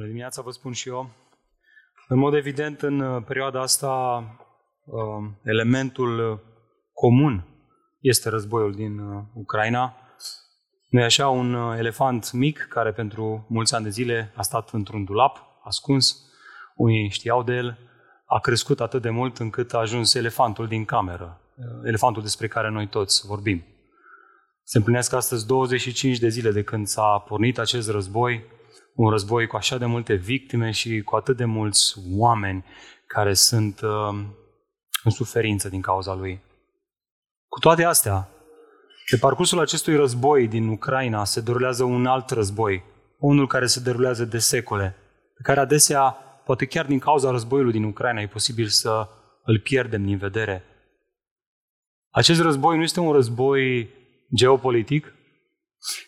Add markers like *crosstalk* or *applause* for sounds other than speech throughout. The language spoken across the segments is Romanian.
Bună dimineața, vă spun și eu. În mod evident, în uh, perioada asta, uh, elementul comun este războiul din uh, Ucraina. Nu e așa un elefant mic care pentru mulți ani de zile a stat într-un dulap, ascuns, unii știau de el, a crescut atât de mult încât a ajuns elefantul din cameră, elefantul despre care noi toți vorbim. Se împlinesc astăzi 25 de zile de când s-a pornit acest război, un război cu așa de multe victime și cu atât de mulți oameni care sunt uh, în suferință din cauza lui. Cu toate astea, pe parcursul acestui război din Ucraina se derulează un alt război, unul care se derulează de secole, pe care adesea, poate chiar din cauza războiului din Ucraina, e posibil să îl pierdem din vedere. Acest război nu este un război geopolitic,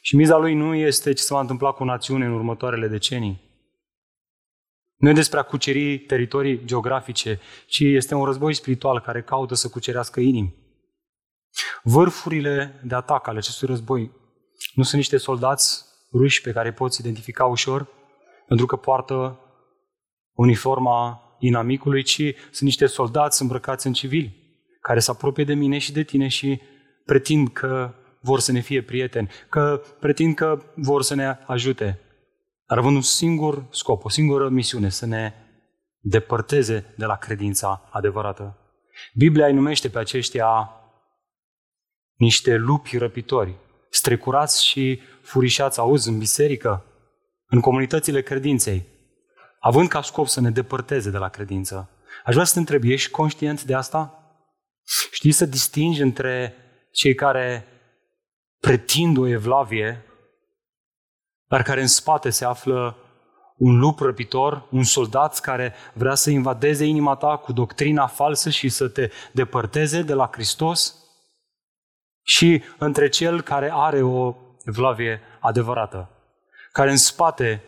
și miza lui nu este ce se va întâmpla cu națiune în următoarele decenii. Nu e despre a cuceri teritorii geografice, ci este un război spiritual care caută să cucerească inimi. Vârfurile de atac ale acestui război nu sunt niște soldați ruși pe care îi poți identifica ușor, pentru că poartă uniforma inamicului, ci sunt niște soldați îmbrăcați în civili, care se apropie de mine și de tine și pretind că vor să ne fie prieteni, că pretind că vor să ne ajute, dar având un singur scop, o singură misiune, să ne depărteze de la credința adevărată. Biblia îi numește pe aceștia niște lupi răpitori, strecurați și furișați, auzi, în biserică, în comunitățile credinței, având ca scop să ne depărteze de la credință. Aș vrea să te întreb, ești conștient de asta? Știi să distingi între cei care pretind o evlavie, dar care în spate se află un lup răpitor, un soldat care vrea să invadeze inima ta cu doctrina falsă și să te depărteze de la Hristos, și între cel care are o evlavie adevărată, care în spate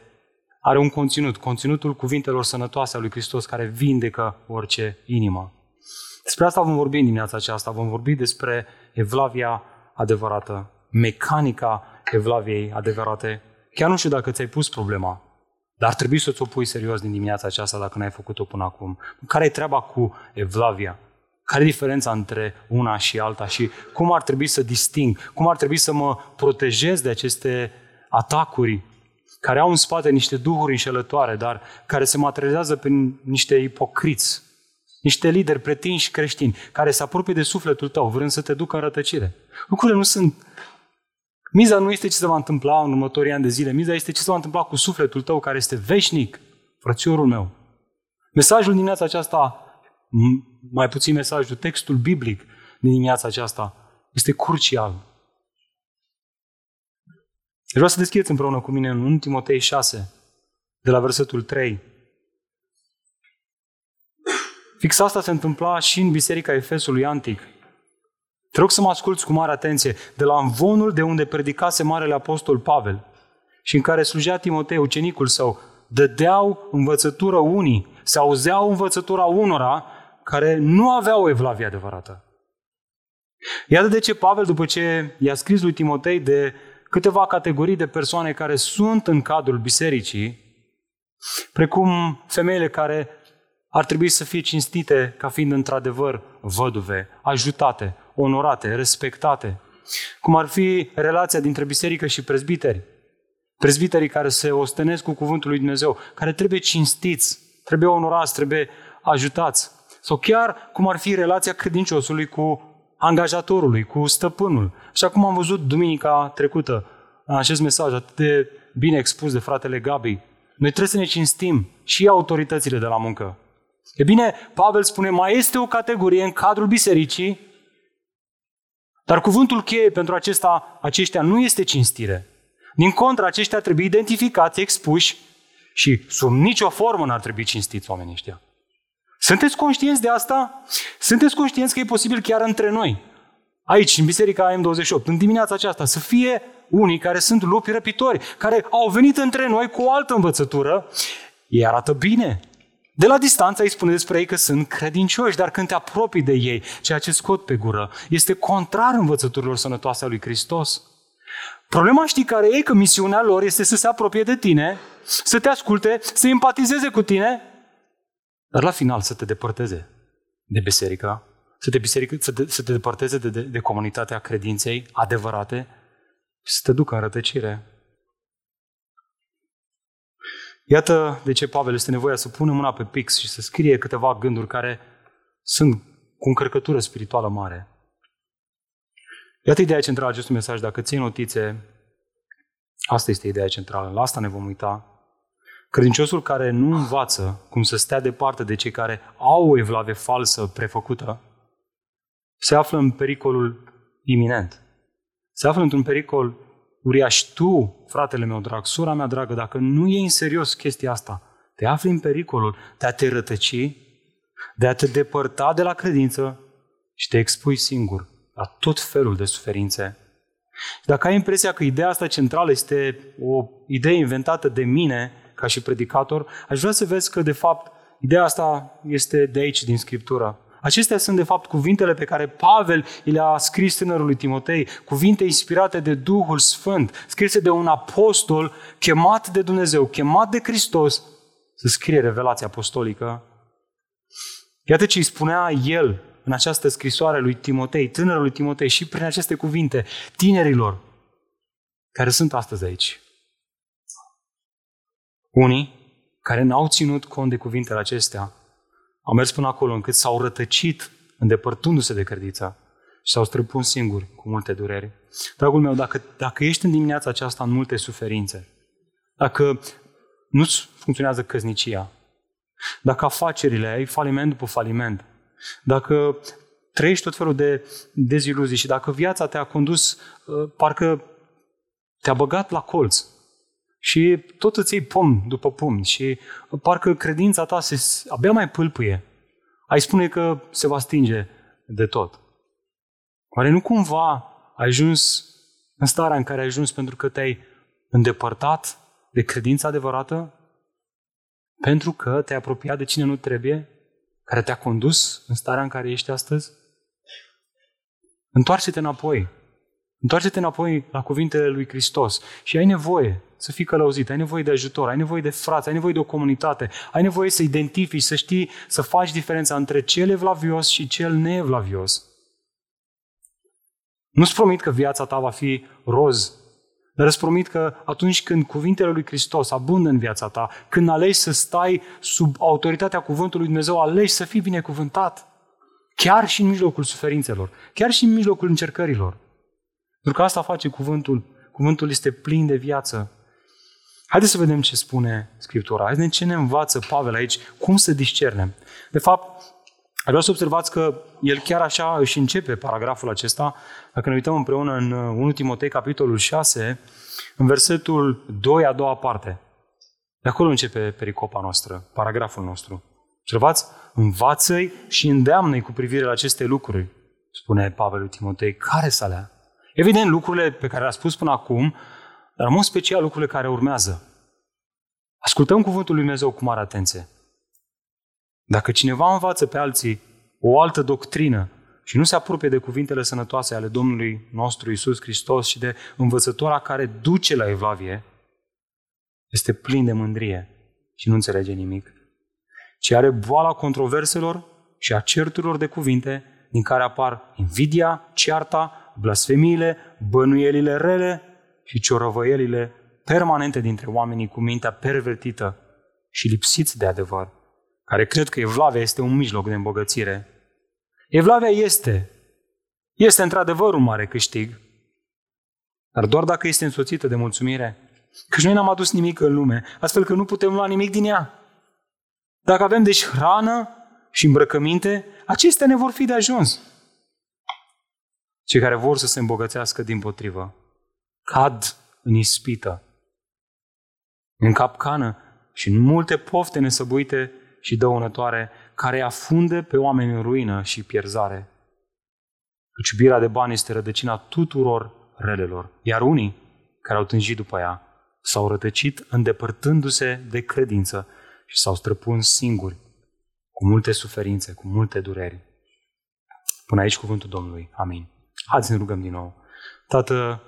are un conținut, conținutul cuvintelor sănătoase a lui Hristos care vindecă orice inimă. Despre asta vom vorbi în dimineața aceasta, vom vorbi despre evlavia adevărată mecanica evlaviei adevărate. Chiar nu știu dacă ți-ai pus problema, dar ar trebui să ți-o pui serios din dimineața aceasta dacă n-ai făcut-o până acum. Care e treaba cu evlavia? Care e diferența între una și alta și cum ar trebui să disting? Cum ar trebui să mă protejez de aceste atacuri care au în spate niște duhuri înșelătoare, dar care se materializează prin niște ipocriți, niște lideri pretinși creștini, care se apropie de sufletul tău, vrând să te ducă în rătăcire. Lucrurile nu sunt Miza nu este ce se va întâmpla în următorii ani de zile, miza este ce se va întâmpla cu sufletul tău care este veșnic, frățiorul meu. Mesajul din dimineața aceasta, mai puțin mesajul, textul biblic din dimineața aceasta, este crucial. Deci vreau să deschideți împreună cu mine în 1 Timotei 6, de la versetul 3. Fix asta se întâmpla și în biserica Efesului Antic. Te rog să mă asculți cu mare atenție de la învonul de unde predicase Marele Apostol Pavel și în care slujea Timotei, ucenicul său, dădeau învățătură unii, se auzeau învățătura unora care nu aveau evlavie adevărată. Iată de ce Pavel, după ce i-a scris lui Timotei de câteva categorii de persoane care sunt în cadrul bisericii, precum femeile care ar trebui să fie cinstite ca fiind într-adevăr văduve, ajutate, onorate, respectate. Cum ar fi relația dintre biserică și prezbiteri. Prezbiterii care se ostenesc cu cuvântul lui Dumnezeu, care trebuie cinstiți, trebuie onorați, trebuie ajutați. Sau chiar cum ar fi relația credinciosului cu angajatorului, cu stăpânul. Așa cum am văzut duminica trecută în acest mesaj atât de bine expus de fratele Gabi. Noi trebuie să ne cinstim și autoritățile de la muncă. E bine, Pavel spune, mai este o categorie în cadrul bisericii, dar cuvântul cheie pentru acesta, aceștia nu este cinstire. Din contră, aceștia trebuie identificați, expuși și sub nicio formă n-ar trebui cinstiți oamenii ăștia. Sunteți conștienți de asta? Sunteți conștienți că e posibil chiar între noi, aici, în Biserica M28, în dimineața aceasta, să fie unii care sunt lupi răpitori, care au venit între noi cu o altă învățătură, ei arată bine, de la distanță îi spune despre ei că sunt credincioși, dar când te apropii de ei, ceea ce scot pe gură este contrar învățăturilor sănătoase a lui Hristos. Problema știi care e? Că misiunea lor este să se apropie de tine să te asculte, să empatizeze cu tine, dar la final să te depărteze de biserică, să te, biserică, să te, să te depărteze de, de, de comunitatea credinței adevărate și să te ducă în rătăcire. Iată de ce Pavel este nevoia să pună mâna pe pix și să scrie câteva gânduri care sunt cu încărcătură spirituală mare. Iată ideea centrală a acestui mesaj. Dacă ții notițe, asta este ideea centrală. La asta ne vom uita. Credinciosul care nu învață cum să stea departe de cei care au o evlave falsă prefăcută, se află în pericolul iminent. Se află într-un pericol uriaș. Tu, fratele meu drag, sora mea dragă, dacă nu iei în serios chestia asta, te afli în pericolul de a te rătăci, de a te depărta de la credință și te expui singur la tot felul de suferințe. Dacă ai impresia că ideea asta centrală este o idee inventată de mine ca și predicator, aș vrea să vezi că, de fapt, ideea asta este de aici, din Scriptură. Acestea sunt, de fapt, cuvintele pe care Pavel le-a scris tânărului Timotei, cuvinte inspirate de Duhul Sfânt, scrise de un apostol chemat de Dumnezeu, chemat de Hristos să scrie revelația apostolică. Iată ce îi spunea el în această scrisoare lui Timotei, tânărului Timotei, și prin aceste cuvinte, tinerilor care sunt astăzi aici. Unii care n-au ținut cont de cuvintele acestea, au mers până acolo încât s-au rătăcit îndepărtându-se de credința și s-au străpuns singuri cu multe dureri. Dragul meu, dacă, dacă ești în dimineața aceasta în multe suferințe, dacă nu-ți funcționează căsnicia, dacă afacerile ai faliment după faliment, dacă trăiești tot felul de deziluzii și dacă viața te-a condus, uh, parcă te-a băgat la colț și tot îți iei pom după pom și parcă credința ta se, abia mai pâlpâie, ai spune că se va stinge de tot. Oare nu cumva ai ajuns în starea în care ai ajuns pentru că te-ai îndepărtat de credința adevărată? Pentru că te-ai apropiat de cine nu trebuie? care te-a condus în starea în care ești astăzi? Întoarce-te înapoi. Întoarce-te înapoi la cuvintele lui Hristos și ai nevoie să fii călăuzit, ai nevoie de ajutor, ai nevoie de frați, ai nevoie de o comunitate, ai nevoie să identifici, să știi, să faci diferența între cel evlavios și cel neevlavios. Nu-ți promit că viața ta va fi roz dar îți promit că atunci când cuvintele lui Hristos abundă în viața ta, când alegi să stai sub autoritatea cuvântului lui Dumnezeu, alegi să fii binecuvântat. Chiar și în mijlocul suferințelor, chiar și în mijlocul încercărilor. Pentru că asta face cuvântul. Cuvântul este plin de viață. Haideți să vedem ce spune Scriptura. Haideți să vedem ce ne învață Pavel aici, cum să discernem. De fapt, Vreau să observați că el chiar așa își începe paragraful acesta. Dacă ne uităm împreună în 1 uh, Timotei, capitolul 6, în versetul 2, a doua parte. De acolo începe pericopa noastră, paragraful nostru. Observați? Învață-i și îndeamnă-i cu privire la aceste lucruri, spune Pavel lui Timotei. Care să alea? Evident, lucrurile pe care le-a spus până acum, dar în mod special lucrurile care urmează. Ascultăm cuvântul lui Dumnezeu cu mare atenție. Dacă cineva învață pe alții o altă doctrină și nu se apropie de cuvintele sănătoase ale Domnului nostru Isus Hristos și de învățătura care duce la evlavie, este plin de mândrie și nu înțelege nimic, ci are boala controverselor și a certurilor de cuvinte din care apar invidia, cearta, blasfemiile, bănuielile rele și ciorăvăielile permanente dintre oamenii cu mintea pervertită și lipsiți de adevăr care cred că evlavia este un mijloc de îmbogățire. Evlavia este, este într-adevăr un mare câștig, dar doar dacă este însoțită de mulțumire. Căci noi n-am adus nimic în lume, astfel că nu putem lua nimic din ea. Dacă avem deci hrană și îmbrăcăminte, acestea ne vor fi de ajuns. Cei care vor să se îmbogățească din potrivă, cad în ispită, în capcană și în multe pofte nesăbuite și dăunătoare, care afunde pe oameni în ruină și pierzare. Căci iubirea de bani este rădăcina tuturor relelor, iar unii care au tânjit după ea s-au rătăcit îndepărtându-se de credință și s-au străpuns singuri, cu multe suferințe, cu multe dureri. Până aici cuvântul Domnului. Amin. Haideți să ne rugăm din nou. Tată,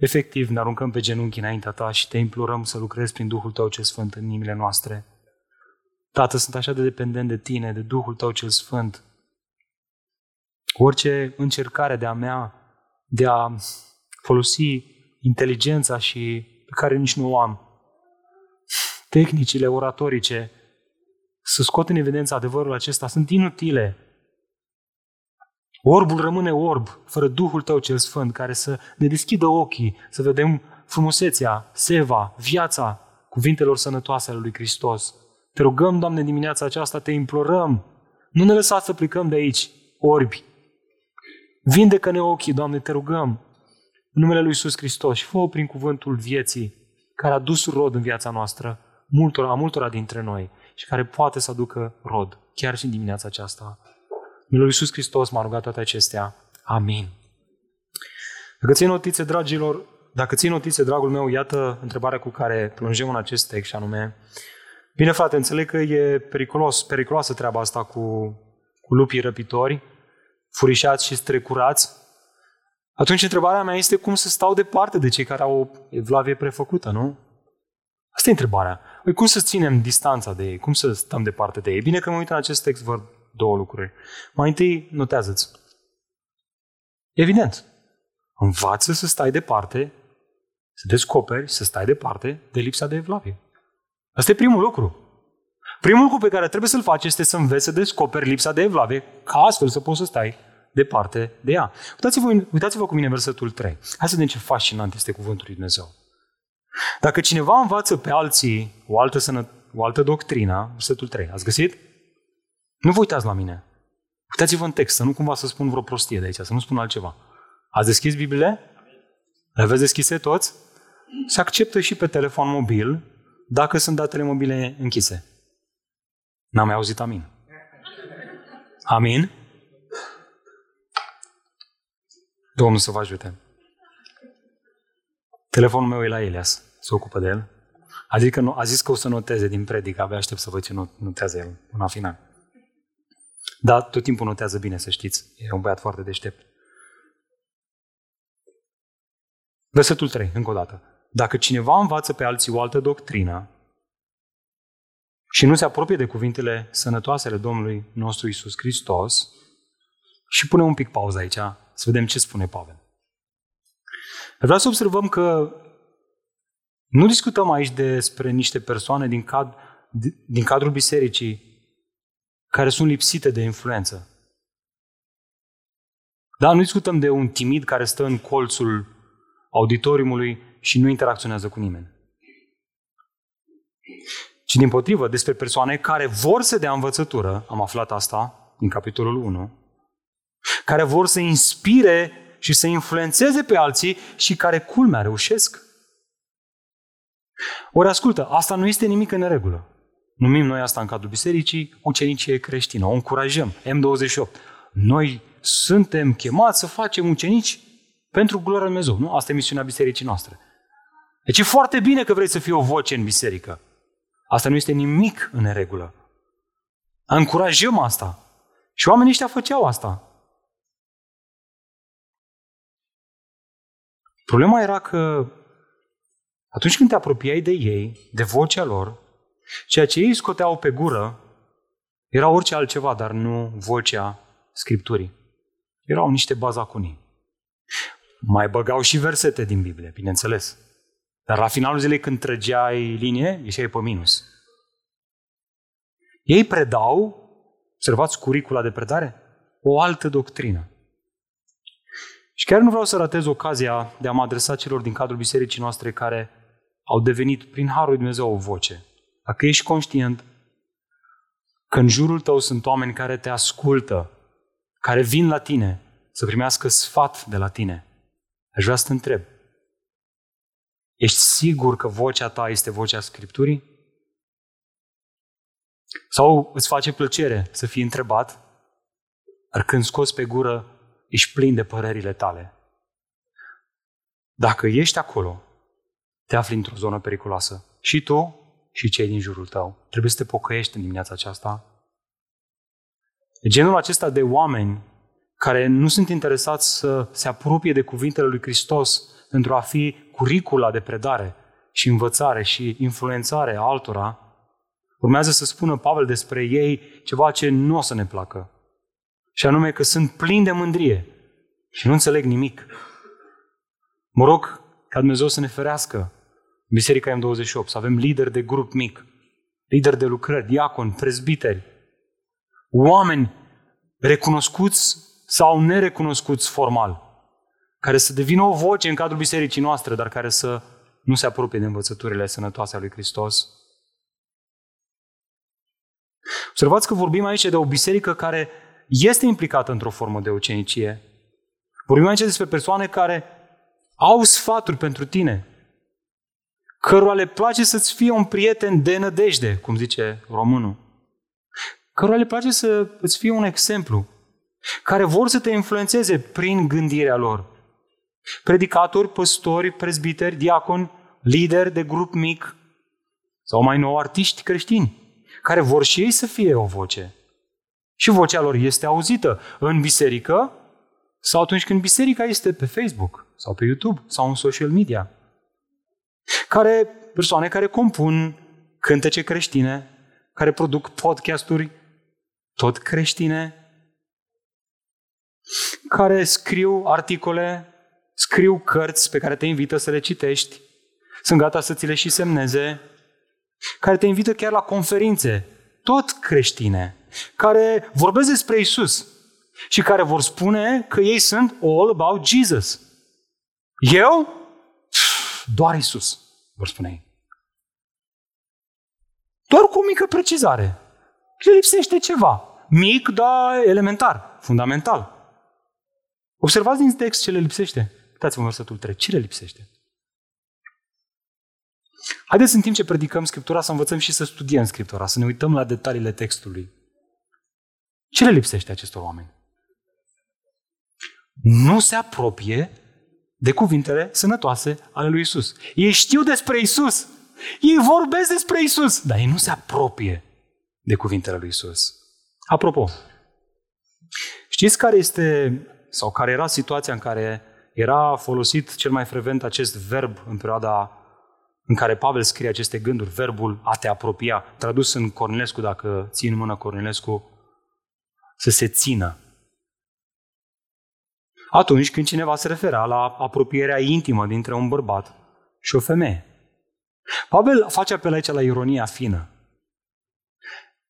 efectiv ne aruncăm pe genunchi înaintea ta și te implorăm să lucrezi prin Duhul tău cel Sfânt în inimile noastre. Tată, sunt așa de dependent de tine, de Duhul tău cel Sfânt. Orice încercare de a mea de a folosi inteligența și pe care nici nu o am, tehnicile oratorice, să scot în evidență adevărul acesta, sunt inutile. Orbul rămâne orb, fără Duhul Tău cel Sfânt, care să ne deschidă ochii, să vedem frumusețea, seva, viața cuvintelor sănătoase ale lui Hristos. Te rugăm, Doamne, dimineața aceasta, te implorăm, nu ne lăsa să plecăm de aici, orbi. Vindecă-ne ochii, Doamne, te rugăm, în numele Lui Iisus Hristos și fă prin cuvântul vieții, care a dus rod în viața noastră, multora, a multora dintre noi și care poate să aducă rod, chiar și în dimineața aceasta. Lui Iisus Hristos m-a rugat toate acestea. Amin. Dacă ții notițe, dragilor, dacă ții notițe, dragul meu, iată întrebarea cu care plângem în acest text și anume, bine frate, înțeleg că e periculos, periculoasă treaba asta cu, cu lupii răpitori, furișați și strecurați, atunci întrebarea mea este cum să stau departe de cei care au o evlavie prefăcută, nu? Asta e întrebarea. Păi cum să ținem distanța de ei? Cum să stăm departe de ei? Bine că mă uit în acest text, văd două lucruri. Mai întâi, notează-ți. Evident, învață să stai departe, să descoperi, să stai departe de lipsa de evlavie. Asta e primul lucru. Primul lucru pe care trebuie să-l faci este să înveți să descoperi lipsa de evlavie, ca astfel să poți să stai departe de ea. Uitați-vă, uitați-vă cu mine versetul 3. Hai să vedem ce fascinant este cuvântul lui Dumnezeu. Dacă cineva învață pe alții o altă, sănă, o altă doctrină, versetul 3, ați găsit? Nu vă uitați la mine. Uitați-vă în text, să nu cumva să spun vreo prostie de aici, să nu spun altceva. Ați deschis Biblie? Le aveți deschise toți? Se acceptă și pe telefon mobil dacă sunt datele mobile închise. N-am mai auzit amin. Amin? Domnul să vă ajute. Telefonul meu e la Elias, se ocupă de el. Adică nu, a zis că o să noteze din predică, abia aștept să văd ce notează el până la final. Dar tot timpul notează bine, să știți. E un băiat foarte deștept. Versetul 3, încă o dată. Dacă cineva învață pe alții o altă doctrină și nu se apropie de cuvintele sănătoase ale Domnului nostru Isus Hristos, și pune un pic pauză aici, să vedem ce spune Pavel. Vreau să observăm că nu discutăm aici despre niște persoane din, cad, din cadrul bisericii care sunt lipsite de influență. Da, nu discutăm de un timid care stă în colțul auditoriumului și nu interacționează cu nimeni. Ci din potrivă, despre persoane care vor să dea învățătură, am aflat asta din capitolul 1, care vor să inspire și să influențeze pe alții și care, culmea, reușesc. Ori ascultă, asta nu este nimic în regulă. Numim noi asta în cadrul bisericii ucenicie creștină, o încurajăm, M28. Noi suntem chemați să facem ucenici pentru gloria lui Dumnezeu. Nu? Asta e misiunea bisericii noastre. Deci e foarte bine că vrei să fii o voce în biserică. Asta nu este nimic în regulă. Încurajăm asta. Și oamenii ăștia făceau asta. Problema era că atunci când te apropiai de ei, de vocea lor, ceea ce ei scoteau pe gură era orice altceva, dar nu vocea Scripturii. Erau niște bazacunii. Mai băgau și versete din Biblie, bineînțeles. Dar la finalul zilei când trăgeai linie, ieșeai pe minus. Ei predau, observați curicula de predare, o altă doctrină. Și chiar nu vreau să ratez ocazia de a mă adresa celor din cadrul bisericii noastre care au devenit prin Harul lui Dumnezeu o voce. Dacă ești conștient că în jurul tău sunt oameni care te ascultă, care vin la tine să primească sfat de la tine, aș vrea să te întreb. Ești sigur că vocea ta este vocea Scripturii? Sau îți face plăcere să fii întrebat, dar când scoți pe gură ești plin de părerile tale. Dacă ești acolo, te afli într-o zonă periculoasă. Și tu și cei din jurul tău. Trebuie să te pocăiești în dimineața aceasta. Genul acesta de oameni care nu sunt interesați să se apropie de cuvintele lui Hristos, pentru a fi curicula de predare și învățare și influențare a altora, urmează să spună Pavel despre ei ceva ce nu o să ne placă. Și anume că sunt plini de mândrie și nu înțeleg nimic. Mă rog ca Dumnezeu să ne ferească Biserica M28, să avem lideri de grup mic, lideri de lucrări, diaconi, prezbiteri, oameni recunoscuți sau nerecunoscuți formal, care să devină o voce în cadrul bisericii noastre, dar care să nu se apropie de învățăturile sănătoase ale lui Hristos. Observați că vorbim aici de o biserică care este implicată într-o formă de ucenicie. Vorbim aici despre persoane care au sfaturi pentru tine, cărora le place să-ți fie un prieten de nădejde, cum zice românul, cărora le place să îți fie un exemplu, care vor să te influențeze prin gândirea lor. Predicatori, păstori, prezbiteri, diaconi, lideri de grup mic sau mai nou artiști creștini, care vor și ei să fie o voce. Și vocea lor este auzită în biserică sau atunci când biserica este pe Facebook sau pe YouTube sau în social media. Care, persoane care compun cântece creștine, care produc podcasturi tot creștine, care scriu articole, scriu cărți pe care te invită să le citești, sunt gata să ți le și semneze, care te invită chiar la conferințe, tot creștine, care vorbesc despre Isus și care vor spune că ei sunt all about Jesus. Eu? Doar Isus, vor spune ei. Doar cu o mică precizare. Le lipsește ceva. Mic, dar elementar, fundamental. Observați din text ce le lipsește. Uitați-vă în versetul 3. Ce le lipsește? Haideți în timp ce predicăm Scriptura să învățăm și să studiem Scriptura, să ne uităm la detaliile textului. Ce le lipsește acestor oameni? Nu se apropie de cuvintele sănătoase ale lui Isus. Ei știu despre Isus. Ei vorbesc despre Isus, dar ei nu se apropie de cuvintele lui Isus. Apropo, știți care este sau care era situația în care era folosit cel mai frecvent acest verb în perioada în care Pavel scrie aceste gânduri, verbul a te apropia, tradus în Cornilescu, dacă țin în mână Cornilescu, să se țină. Atunci când cineva se referea la apropierea intimă dintre un bărbat și o femeie. Pavel face apel aici la ironia fină.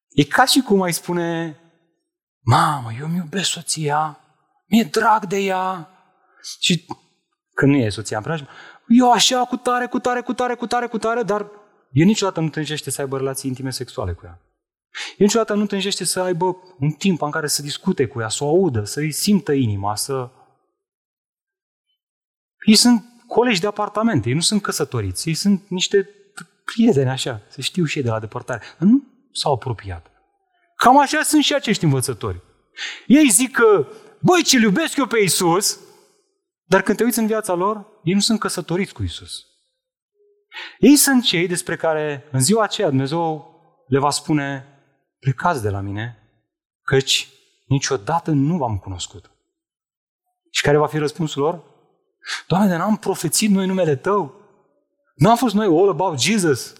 E ca și cum ai spune, mamă, eu mi iubesc soția, mi-e drag de ea. Și când nu e soția în preajmă, eu așa, cu tare, cu tare, cu tare, cu tare, cu tare, dar el niciodată nu tânjește să aibă relații intime sexuale cu ea. El niciodată nu tânjește să aibă un timp în care să discute cu ea, să o audă, să-i simtă inima, să... Ei sunt colegi de apartamente, ei nu sunt căsătoriți, ei sunt niște prieteni așa, se știu și ei de la depărtare, dar nu s-au apropiat. Cam așa sunt și acești învățători. Ei zic că, băi, ce iubesc eu pe Iisus, dar când te uiți în viața lor, ei nu sunt căsătoriți cu Isus. Ei sunt cei despre care în ziua aceea Dumnezeu le va spune, plecați de la mine, căci niciodată nu v-am cunoscut. Și care va fi răspunsul lor? Doamne, de n-am profețit noi numele Tău? N-am fost noi all about Jesus?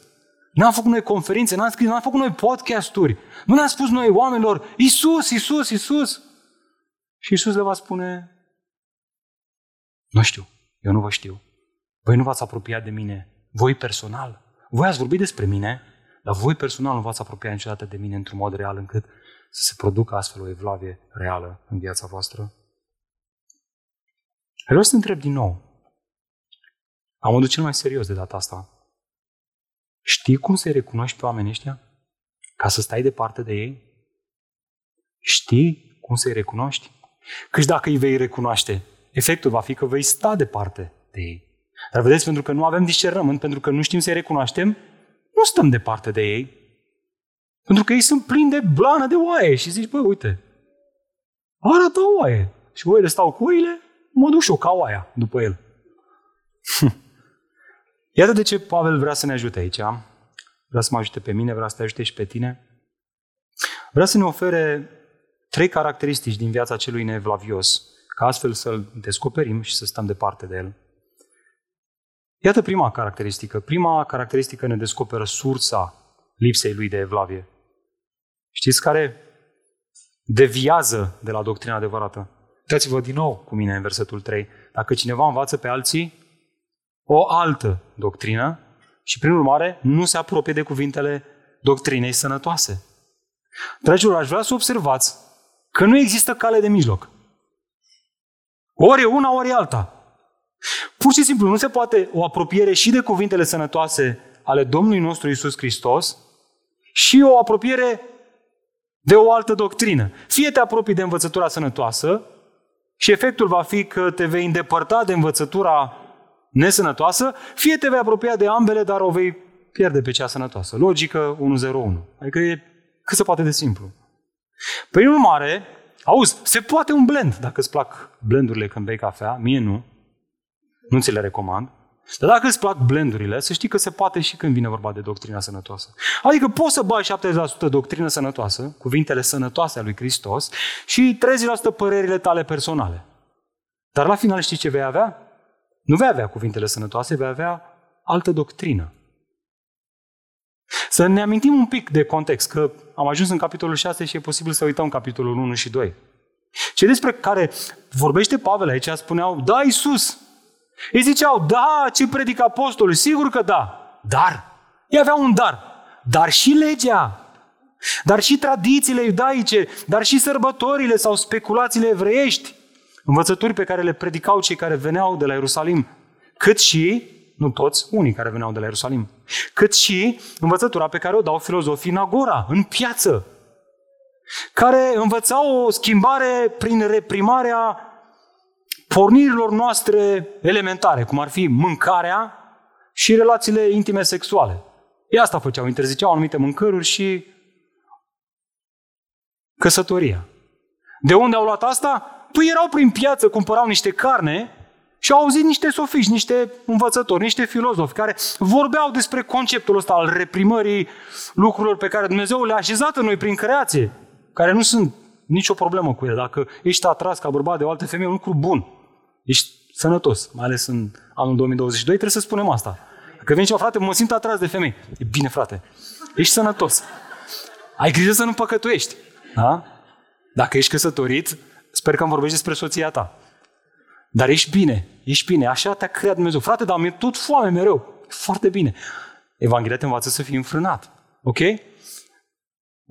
N-am făcut noi conferințe, n-am scris, n-am făcut noi podcasturi. Nu ne-am spus noi oamenilor, Isus, Isus, Isus. Și Isus le va spune, nu știu, eu nu vă știu. Voi nu v-ați apropiat de mine, voi personal. Voi ați vorbit despre mine, dar voi personal nu v-ați apropiat niciodată de mine într-un mod real încât să se producă astfel o evlavie reală în viața voastră. Vreau să te întreb din nou. Am modul cel mai serios de data asta. Știi cum să-i recunoști pe oamenii ăștia? Ca să stai departe de ei? Știi cum să-i recunoști? Căci dacă îi vei recunoaște, efectul va fi că vei sta departe de ei. Dar vedeți, pentru că nu avem discernământ, pentru că nu știm să-i recunoaștem, nu stăm departe de ei. Pentru că ei sunt plini de blană de oaie și zici, bă, uite, arată o oaie. Și oile stau cu oile, mă duc și eu ca oaia după el. *laughs* Iată de ce Pavel vrea să ne ajute aici. Vrea să mă ajute pe mine, vrea să te ajute și pe tine. Vrea să ne ofere trei caracteristici din viața celui nevlavios ca astfel să-l descoperim și să stăm departe de el. Iată prima caracteristică. Prima caracteristică ne descoperă sursa lipsei lui de evlavie. Știți care deviază de la doctrina adevărată? Uitați-vă din nou cu mine în versetul 3. Dacă cineva învață pe alții o altă doctrină și prin urmare nu se apropie de cuvintele doctrinei sănătoase. Dragilor, aș vrea să observați că nu există cale de mijloc. Ori e una, ori e alta. Pur și simplu nu se poate o apropiere și de cuvintele sănătoase ale Domnului nostru Isus Hristos și o apropiere de o altă doctrină. Fie te apropii de învățătura sănătoasă și efectul va fi că te vei îndepărta de învățătura nesănătoasă, fie te vei apropia de ambele, dar o vei pierde pe cea sănătoasă. Logică 101. Adică e cât se poate de simplu. Prin urmare, auzi, se poate un blend, dacă îți plac blendurile când bei cafea, mie nu, nu ți le recomand, dar dacă îți plac blendurile, să știi că se poate și când vine vorba de doctrina sănătoasă. Adică poți să bai 70% doctrină sănătoasă, cuvintele sănătoase a lui Hristos, și 30% părerile tale personale. Dar la final știi ce vei avea? Nu vei avea cuvintele sănătoase, vei avea altă doctrină. Să ne amintim un pic de context, că am ajuns în capitolul 6 și e posibil să uităm capitolul 1 și 2. Cei despre care vorbește Pavel aici spuneau, da, Iisus. Ei ziceau, da, ce predică apostolul? Sigur că da. Dar, ei aveau un dar. Dar și legea, dar și tradițiile iudaice, dar și sărbătorile sau speculațiile evreiești, învățături pe care le predicau cei care veneau de la Ierusalim, cât și nu toți, unii care veneau de la Ierusalim, cât și învățătura pe care o dau filozofii în agora, în piață, care învățau o schimbare prin reprimarea pornirilor noastre elementare, cum ar fi mâncarea și relațiile intime sexuale. E asta făceau, interziceau anumite mâncăruri și căsătoria. De unde au luat asta? Păi erau prin piață, cumpărau niște carne și au auzit niște sofiști, niște învățători, niște filozofi care vorbeau despre conceptul ăsta al reprimării lucrurilor pe care Dumnezeu le-a așezat în noi prin creație, care nu sunt nicio problemă cu ele. Dacă ești atras ca bărbat de o altă femeie, un lucru bun. Ești sănătos, mai ales în anul 2022, trebuie să spunem asta. Dacă vine ceva, frate, mă simt atras de femei. E bine, frate. Ești sănătos. Ai grijă să nu păcătuiești. Da? Dacă ești căsătorit, sper că îmi vorbești despre soția ta. Dar ești bine, ești bine, așa te-a creat Dumnezeu. Frate, dar mi-e tot foame mereu. Foarte bine. Evanghelia te învață să fii înfrânat. Ok?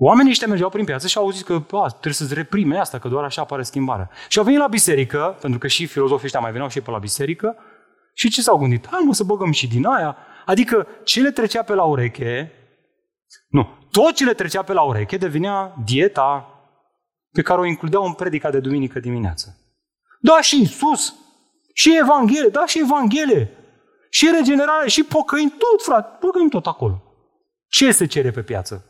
Oamenii ăștia mergeau prin piață și au zis că a, trebuie să-ți reprime asta, că doar așa apare schimbarea. Și au venit la biserică, pentru că și filozofii ăștia mai veneau și pe la biserică, și ce s-au gândit? Hai mă să băgăm și din aia. Adică ce le trecea pe la ureche, nu, tot ce le trecea pe la ureche devenea dieta pe care o includeau în predica de duminică dimineață. Da, și Isus, și Evanghelie, da, și Evanghelie, și regenerare, și pocăini, tot, frate, pocăim tot acolo. Ce se cere pe piață?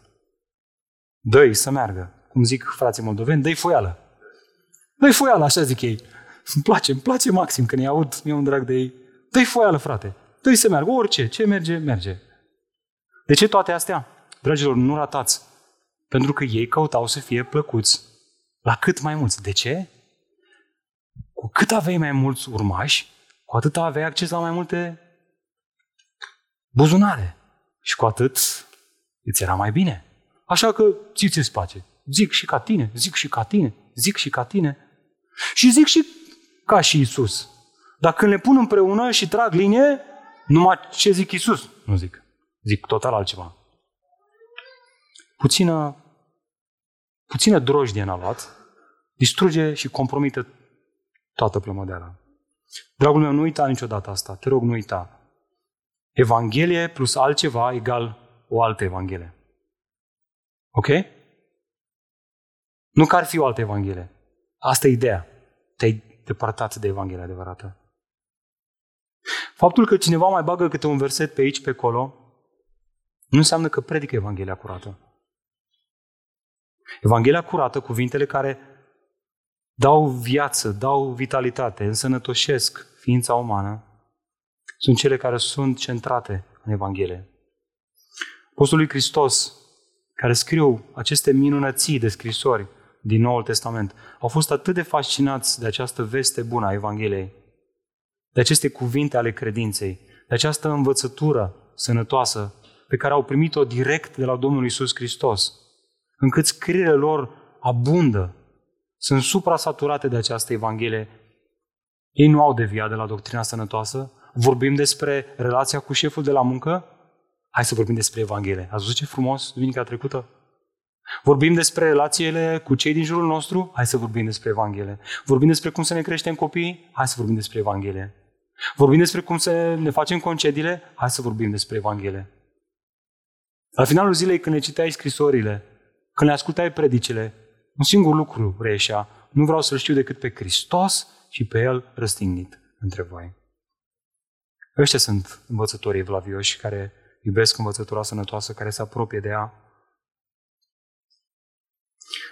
Dă să meargă. Cum zic frații moldoveni, dă-i foială. dă foială, așa zic ei. Îmi place, îmi place maxim când îi aud, mi-e un drag de ei. dă foială, frate. dă să meargă, orice, ce merge, merge. De ce toate astea? Dragilor, nu ratați. Pentru că ei căutau să fie plăcuți la cât mai mulți. De ce? Cu cât aveai mai mulți urmași, cu atât aveai acces la mai multe buzunare. Și cu atât îți era mai bine. Așa că ți ți place. Zic și ca tine, zic și ca tine, zic și ca tine. Și zic și ca și Isus. Dar când le pun împreună și trag linie, numai ce zic Isus, nu zic. Zic total altceva. Puțină, puțină drojdie în alat distruge și compromite toată plămădeala. Dragul meu, nu uita niciodată asta. Te rog, nu uita. Evanghelie plus altceva egal o altă Evanghelie. Ok? Nu că ar fi o altă Evanghelie. Asta e ideea. Te-ai depărtat de Evanghelia adevărată. Faptul că cineva mai bagă câte un verset pe aici, pe acolo, nu înseamnă că predică Evanghelia curată. Evanghelia curată, cuvintele care dau viață, dau vitalitate, însănătoșesc ființa umană, sunt cele care sunt centrate în Evanghelie. Apostolul Hristos, care scriu aceste minunății de scrisori din Noul Testament, au fost atât de fascinați de această veste bună a Evangheliei, de aceste cuvinte ale credinței, de această învățătură sănătoasă pe care au primit-o direct de la Domnul Isus Hristos, încât scrierile lor abundă, sunt suprasaturate de această Evanghelie. Ei nu au deviat de la doctrina sănătoasă. Vorbim despre relația cu șeful de la muncă? Hai să vorbim despre Evanghelie. Ați văzut ce frumos duminica trecută? Vorbim despre relațiile cu cei din jurul nostru? Hai să vorbim despre Evanghelie. Vorbim despre cum să ne creștem copiii? Hai să vorbim despre Evanghelie. Vorbim despre cum să ne facem concediile? Hai să vorbim despre Evanghelie. La finalul zilei, când ne citeai scrisorile, când le ascultai predicile, un singur lucru reieșea. Nu vreau să-L știu decât pe Hristos și pe El răstignit între voi. Ăștia sunt învățătorii vlavioși care iubesc învățătura sănătoasă, care se apropie de ea.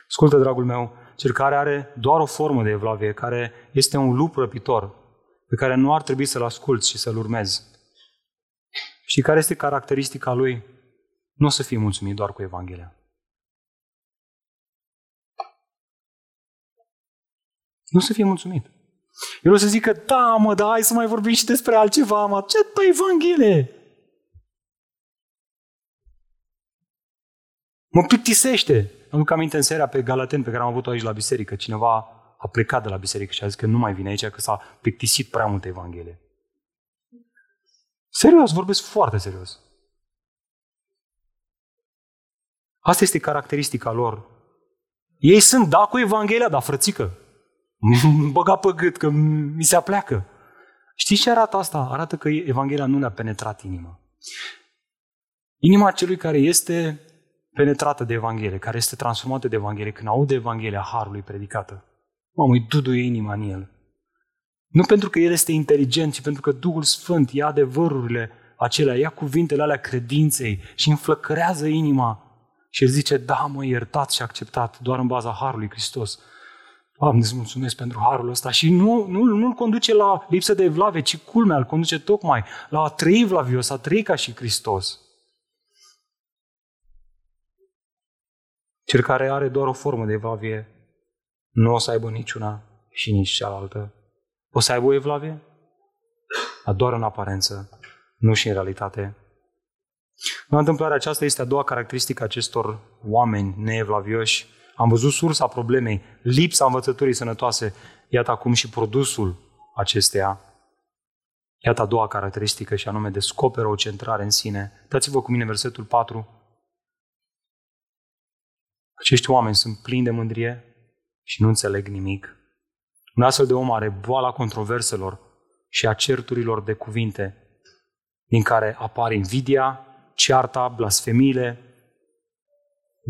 Ascultă, dragul meu, cel care are doar o formă de evlavie, care este un lup răpitor, pe care nu ar trebui să-l asculți și să-l urmezi. Și care este caracteristica lui? Nu o să fii mulțumit doar cu Evanghelia. Nu o să fie mulțumit. El o să zică, da, mă, da, hai să mai vorbim și despre altceva, mă, ce pe Evanghelie? Mă plictisește. Îmi duc aminte în seria pe Galaten pe care am avut-o aici la biserică. Cineva a plecat de la biserică și a zis că nu mai vine aici, că s-a plictisit prea mult Evanghelie. Serios, vorbesc foarte serios. Asta este caracteristica lor. Ei sunt da cu Evanghelia, dar frățică. *laughs* Băga pe gât, că mi se apleacă. Știți ce arată asta? Arată că Evanghelia nu le-a penetrat inima. Inima celui care este penetrată de Evanghelie, care este transformată de Evanghelie, când aude Evanghelia Harului predicată, mamă, îi duduie inima în el. Nu pentru că el este inteligent, ci pentru că Duhul Sfânt ia adevărurile acelea, ia cuvintele alea credinței și înflăcărează inima și el zice, da, mă, iertat și acceptat doar în baza Harului Hristos. Doamne, îți mulțumesc pentru harul ăsta. Și nu, nu, nu-l conduce la lipsă de evlavie, ci culmea, îl conduce tocmai la a trăi vlavios, a trăi ca și Hristos. Cel care are doar o formă de evlavie nu o să aibă niciuna și nici cealaltă. O să aibă o evlavie? Dar doar în aparență, nu și în realitate. În întâmplare aceasta este a doua caracteristică a acestor oameni neevlavioși. Am văzut sursa problemei, lipsa învățăturii sănătoase. Iată acum și produsul acesteia. Iată a doua caracteristică și anume descoperă o centrare în sine. Dați-vă cu mine versetul 4. Acești oameni sunt plini de mândrie și nu înțeleg nimic. Un astfel de om are boala controverselor și a certurilor de cuvinte, din care apar invidia, cearta, blasfemiile,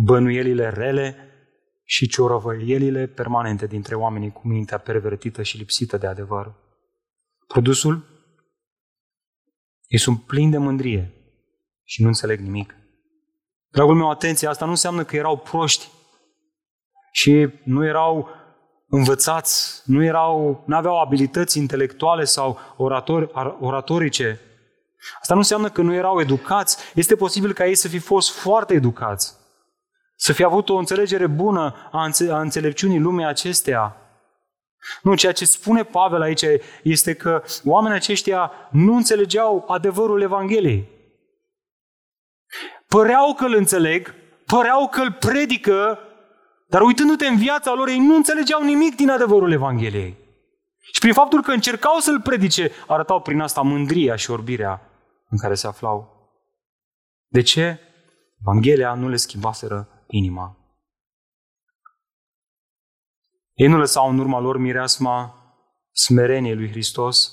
bănuielile rele și ciorăvălielile permanente dintre oamenii cu mintea pervertită și lipsită de adevăr. Produsul? Ei sunt plini de mândrie și nu înțeleg nimic. Dragul meu, atenție, asta nu înseamnă că erau proști și nu erau învățați, nu erau, nu aveau abilități intelectuale sau oratori, oratorice Asta nu înseamnă că nu erau educați. Este posibil ca ei să fi fost foarte educați. Să fi avut o înțelegere bună a, a înțelepciunii lumii acesteia. Nu, ceea ce spune Pavel aici este că oamenii aceștia nu înțelegeau adevărul Evangheliei. Păreau că îl înțeleg, păreau că îl predică, dar uitându-te în viața lor, ei nu înțelegeau nimic din adevărul Evangheliei. Și prin faptul că încercau să-l predice, arătau prin asta mândria și orbirea în care se aflau. De ce? Evanghelia nu le schimbaseră inima. Ei nu lăsau în urma lor mireasma smereniei lui Hristos,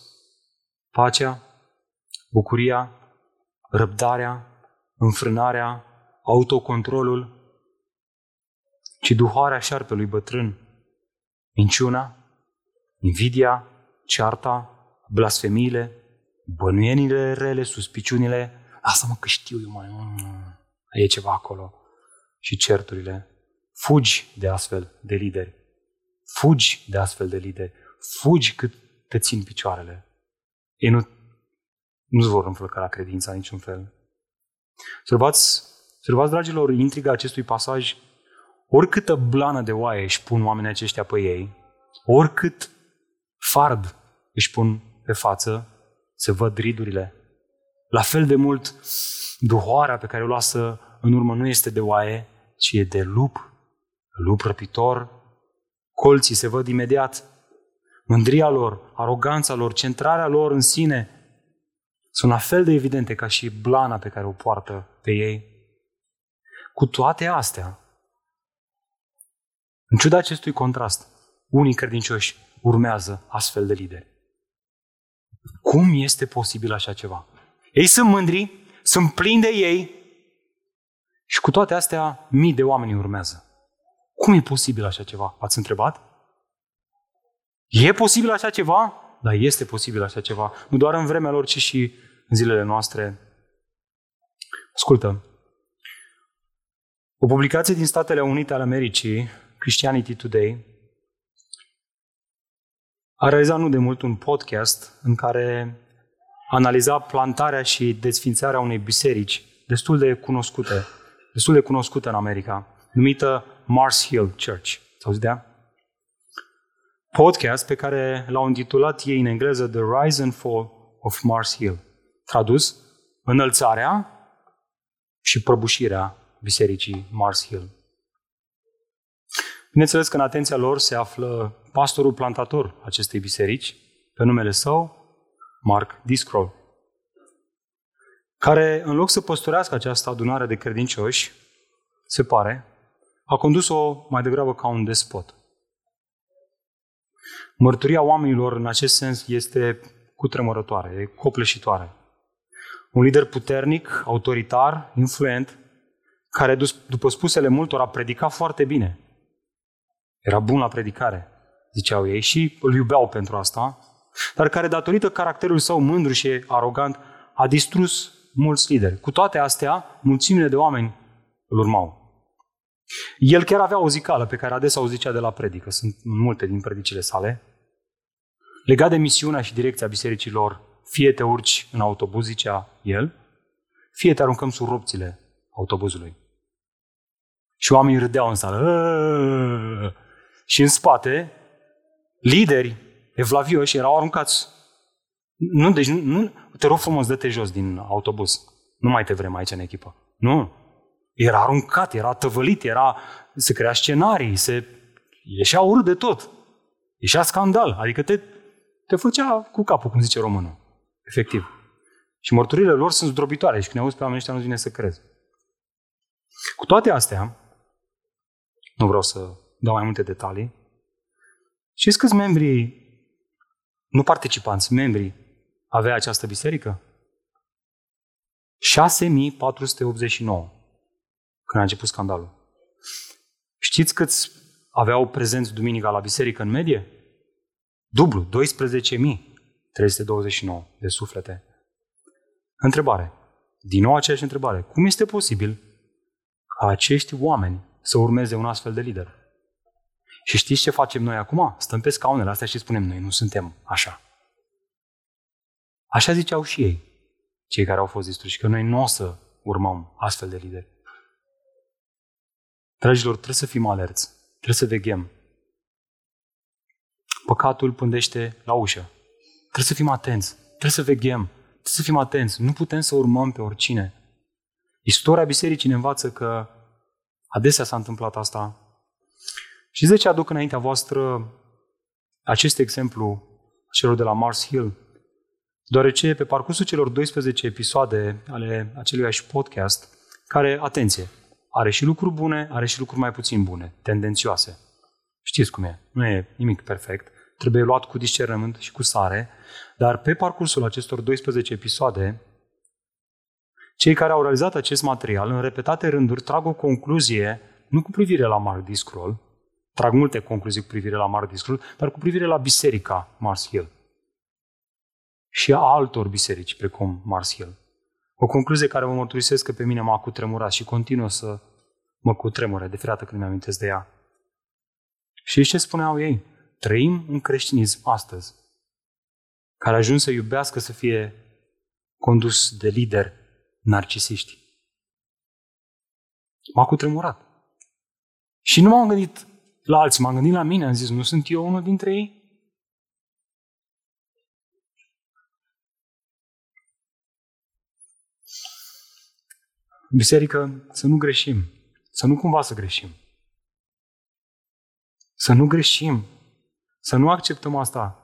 pacea, bucuria, răbdarea, înfrânarea, autocontrolul, ci duhoarea șarpelui bătrân, minciuna, invidia, cearta, blasfemiile, bănuienile rele, suspiciunile, lasă-mă că știu eu mai, mm, e ceva acolo. Și certurile. Fugi de astfel de lideri. Fugi de astfel de lideri. Fugi cât te țin picioarele. Ei nu, nu-ți vor înflăcăra credința în niciun fel. Observați, observați, dragilor, intriga acestui pasaj. Oricâtă blană de oaie își pun oamenii aceștia pe ei, oricât fard își pun pe față, se văd ridurile, La fel de mult, duhoarea pe care o lasă în urmă nu este de oaie, ci e de lup, lup răpitor. Colții se văd imediat. Mândria lor, aroganța lor, centrarea lor în sine sunt la fel de evidente ca și blana pe care o poartă pe ei. Cu toate astea, în ciuda acestui contrast, unii credincioși urmează astfel de lideri. Cum este posibil așa ceva? Ei sunt mândri, sunt plini de ei și cu toate astea mii de oameni urmează. Cum e posibil așa ceva? Ați întrebat? E posibil așa ceva? Da, este posibil așa ceva. Nu doar în vremea lor, ci și în zilele noastre. Ascultă. O publicație din Statele Unite ale Americii, Christianity Today, a realizat nu de mult un podcast în care analiza plantarea și desfințarea unei biserici destul de cunoscute, destul de cunoscută în America, numită Mars Hill Church. Sau de Podcast pe care l-au intitulat ei în engleză The Rise and Fall of Mars Hill. Tradus, înălțarea și prăbușirea bisericii Mars Hill. Bineînțeles că în atenția lor se află pastorul plantator acestei biserici, pe numele său, Mark Discroll, care, în loc să păstorească această adunare de credincioși, se pare, a condus-o mai degrabă ca un despot. Mărturia oamenilor în acest sens este cutremurătoare, e copleșitoare. Un lider puternic, autoritar, influent, care, după spusele multor, a predicat foarte bine. Era bun la predicare, ziceau ei, și îl iubeau pentru asta, dar care, datorită caracterului său mândru și arogant, a distrus mulți lideri. Cu toate astea, mulțimile de oameni îl urmau. El chiar avea o zicală pe care adesea o zicea de la predică, sunt multe din predicile sale, legat de misiunea și direcția bisericilor, fie te urci în autobuz, zicea el, fie te aruncăm sub ropțile autobuzului. Și oamenii râdeau în sală. Aaaa! Și în spate, lideri evlavioși erau aruncați. Nu, deci nu, nu, te rog frumos, dă-te jos din autobuz. Nu mai te vrem aici în echipă. Nu. Era aruncat, era tăvălit, era, se crea scenarii, se ieșea urât de tot. Ieșea scandal, adică te, te făcea cu capul, cum zice românul. Efectiv. Și mărturile lor sunt zdrobitoare și când ne auzi pe oamenii ăștia nu vine să crezi. Cu toate astea, nu vreau să dau mai multe detalii, știți câți membrii, nu participanți, membrii, avea această biserică? 6489 când a început scandalul. Știți câți aveau prezenți duminica la biserică în medie? Dublu, 12.329 de suflete. Întrebare. Din nou aceeași întrebare. Cum este posibil ca acești oameni să urmeze un astfel de lider? Și știți ce facem noi acum? Stăm pe scaunele astea și spunem, noi nu suntem așa. Așa ziceau și ei, cei care au fost distruși, că noi nu o să urmăm astfel de lideri. Dragilor, trebuie să fim alerți, trebuie să veghem. Păcatul pândește la ușă. Trebuie să fim atenți, trebuie să veghem, trebuie să fim atenți. Nu putem să urmăm pe oricine. Istoria bisericii ne învață că adesea s-a întâmplat asta. Și de ce aduc înaintea voastră acest exemplu celor de la Mars Hill? Deoarece pe parcursul celor 12 episoade ale aceluiași podcast, care, atenție, are și lucruri bune, are și lucruri mai puțin bune, tendențioase. Știți cum e, nu e nimic perfect, trebuie luat cu discernământ și cu sare, dar pe parcursul acestor 12 episoade, cei care au realizat acest material în repetate rânduri trag o concluzie, nu cu privire la Mark Discroll, trag multe concluzii cu privire la Mark Discroll, dar cu privire la biserica Mars Hill și a altor biserici, precum Mars Hill. O concluzie care vă mărturisesc că pe mine m-a cutremurat și continuă să mă cutremure de fiecare când mi-amintesc de ea. Și ce spuneau ei? Trăim un creștinism astăzi care a ajuns să iubească să fie condus de lideri narcisiști. M-a cutremurat. Și nu m-am gândit la alții, m-am gândit la mine, am zis, nu sunt eu unul dintre ei? Biserică, să nu greșim. Să nu cumva să greșim. Să nu greșim. Să nu acceptăm asta.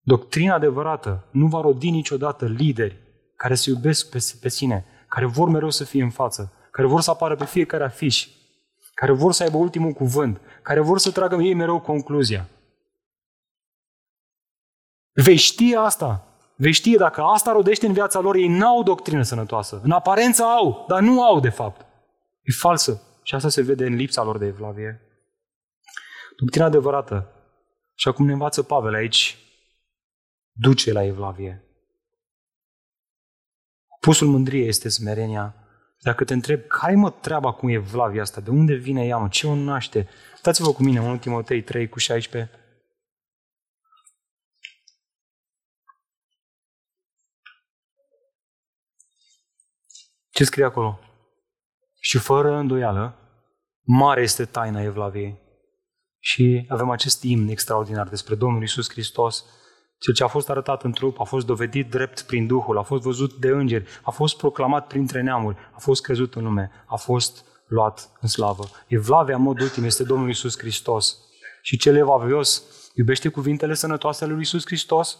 Doctrina adevărată nu va rodi niciodată lideri care se iubesc pe, pe sine, care vor mereu să fie în față, care vor să apară pe fiecare afiș, care vor să aibă ultimul cuvânt, care vor să tragă ei mereu concluzia. Vei ști asta. Vei ști dacă asta rodește în viața lor, ei n-au doctrină sănătoasă. În aparență au, dar nu au de fapt. E falsă. Și asta se vede în lipsa lor de evlavie. Doctrina adevărată. Și acum ne învață Pavel aici, duce la evlavie. Pusul mândrie este smerenia. Dacă te întreb, care mă treaba cu evlavia asta? De unde vine ea, mă? Ce o naște? Stați-vă cu mine, 1 Timotei 3 cu 16. Ce scrie acolo? Și fără îndoială, mare este taina Evlaviei. Și avem acest imn extraordinar despre Domnul Isus Hristos, cel ce a fost arătat în trup, a fost dovedit drept prin Duhul, a fost văzut de îngeri, a fost proclamat printre neamuri, a fost crezut în lume, a fost luat în slavă. Evlavia, în mod ultim, este Domnul Isus Hristos. Și cel evlavios iubește cuvintele sănătoase ale lui Isus Hristos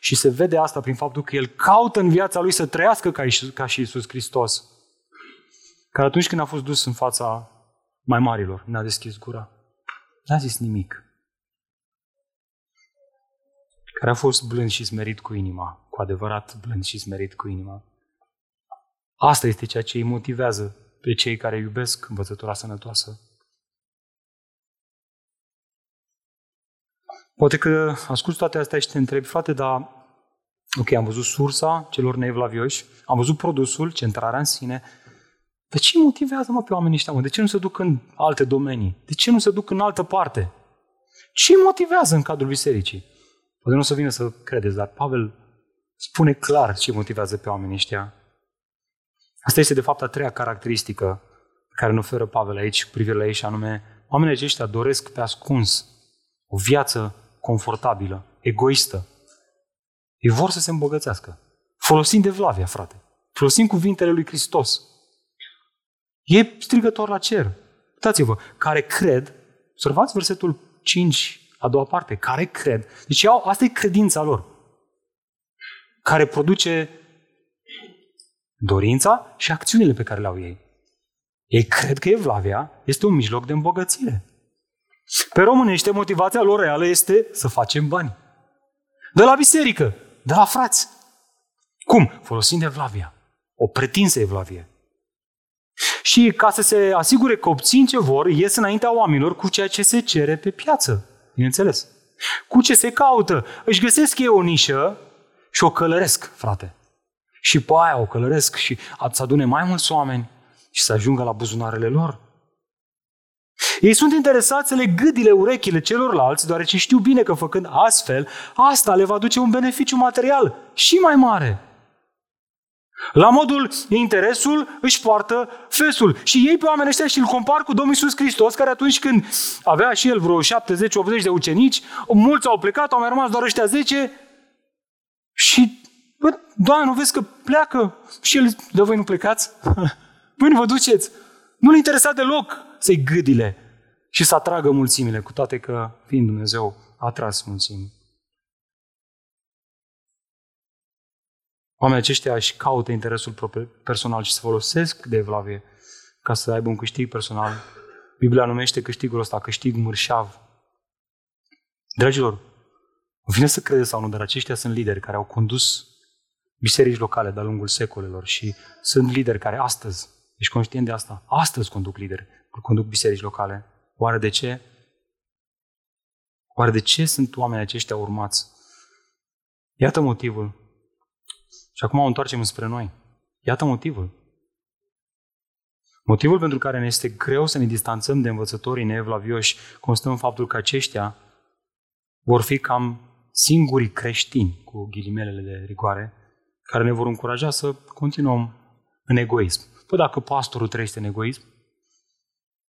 și se vede asta prin faptul că el caută în viața lui să trăiască ca, ca și Isus Hristos. Care atunci când a fost dus în fața mai marilor, n-a deschis gura. N-a zis nimic. Care a fost blând și smerit cu inima, cu adevărat blând și smerit cu inima. Asta este ceea ce îi motivează pe cei care iubesc învățătura sănătoasă. Poate că ascult toate astea și te întrebi, frate, dar ok, am văzut sursa celor neevlavioși, am văzut produsul, centrarea în sine, de ce motivează mă pe oamenii ăștia? Mă? De ce nu se duc în alte domenii? De ce nu se duc în altă parte? Ce motivează în cadrul bisericii? Poate nu o să vină să credeți, dar Pavel spune clar ce motivează pe oamenii ăștia. Asta este de fapt a treia caracteristică pe care ne oferă Pavel aici cu privire la ei și anume oamenii aceștia doresc pe ascuns o viață confortabilă, egoistă. Ei vor să se îmbogățească. Folosind de Vlavia, frate. Folosind cuvintele lui Hristos. E strigător la cer. Uitați-vă, care cred, observați versetul 5, a doua parte, care cred. Deci au, asta e credința lor, care produce dorința și acțiunile pe care le au ei. Ei cred că evlavia este un mijloc de îmbogățire. Pe românește, motivația lor reală este să facem bani. De la biserică, de la frați. Cum? Folosind evlavia. O pretinsă evlavie. Și ca să se asigure că obțin ce vor, ies înaintea oamenilor cu ceea ce se cere pe piață. Bineînțeles. Cu ce se caută. Își găsesc ei o nișă și o călăresc, frate. Și pe aia o călăresc și să adune mai mulți oameni și să ajungă la buzunarele lor. Ei sunt interesați să le gâdile urechile celorlalți, deoarece știu bine că făcând astfel, asta le va duce un beneficiu material și mai mare. La modul interesul își poartă fesul. Și ei pe oamenii ăștia și îl compar cu Domnul Iisus Hristos, care atunci când avea și el vreo 70-80 de ucenici, mulți au plecat, au mai rămas doar ăștia 10 și, bă, Doamne, nu vezi că pleacă? Și el, de voi nu plecați? *laughs* Până vă duceți. Nu-l interesa deloc să-i gâdile și să atragă mulțimile, cu toate că, fiind Dumnezeu, a atras mulțimi. Oamenii aceștia își caută interesul personal și se folosesc de evlavie ca să aibă un câștig personal. Biblia numește câștigul ăsta câștig mărșav. Dragilor, vine să credeți sau nu, dar aceștia sunt lideri care au condus biserici locale de-a lungul secolelor și sunt lideri care astăzi, ești conștient de asta, astăzi conduc lideri, conduc biserici locale. Oare de ce? Oare de ce sunt oamenii aceștia urmați? Iată motivul și acum o întoarcem spre noi. Iată motivul. Motivul pentru care ne este greu să ne distanțăm de învățătorii neevlavioși constă în faptul că aceștia vor fi cam singurii creștini, cu ghilimelele de rigoare, care ne vor încuraja să continuăm în egoism. Păi dacă pastorul trăiește în egoism,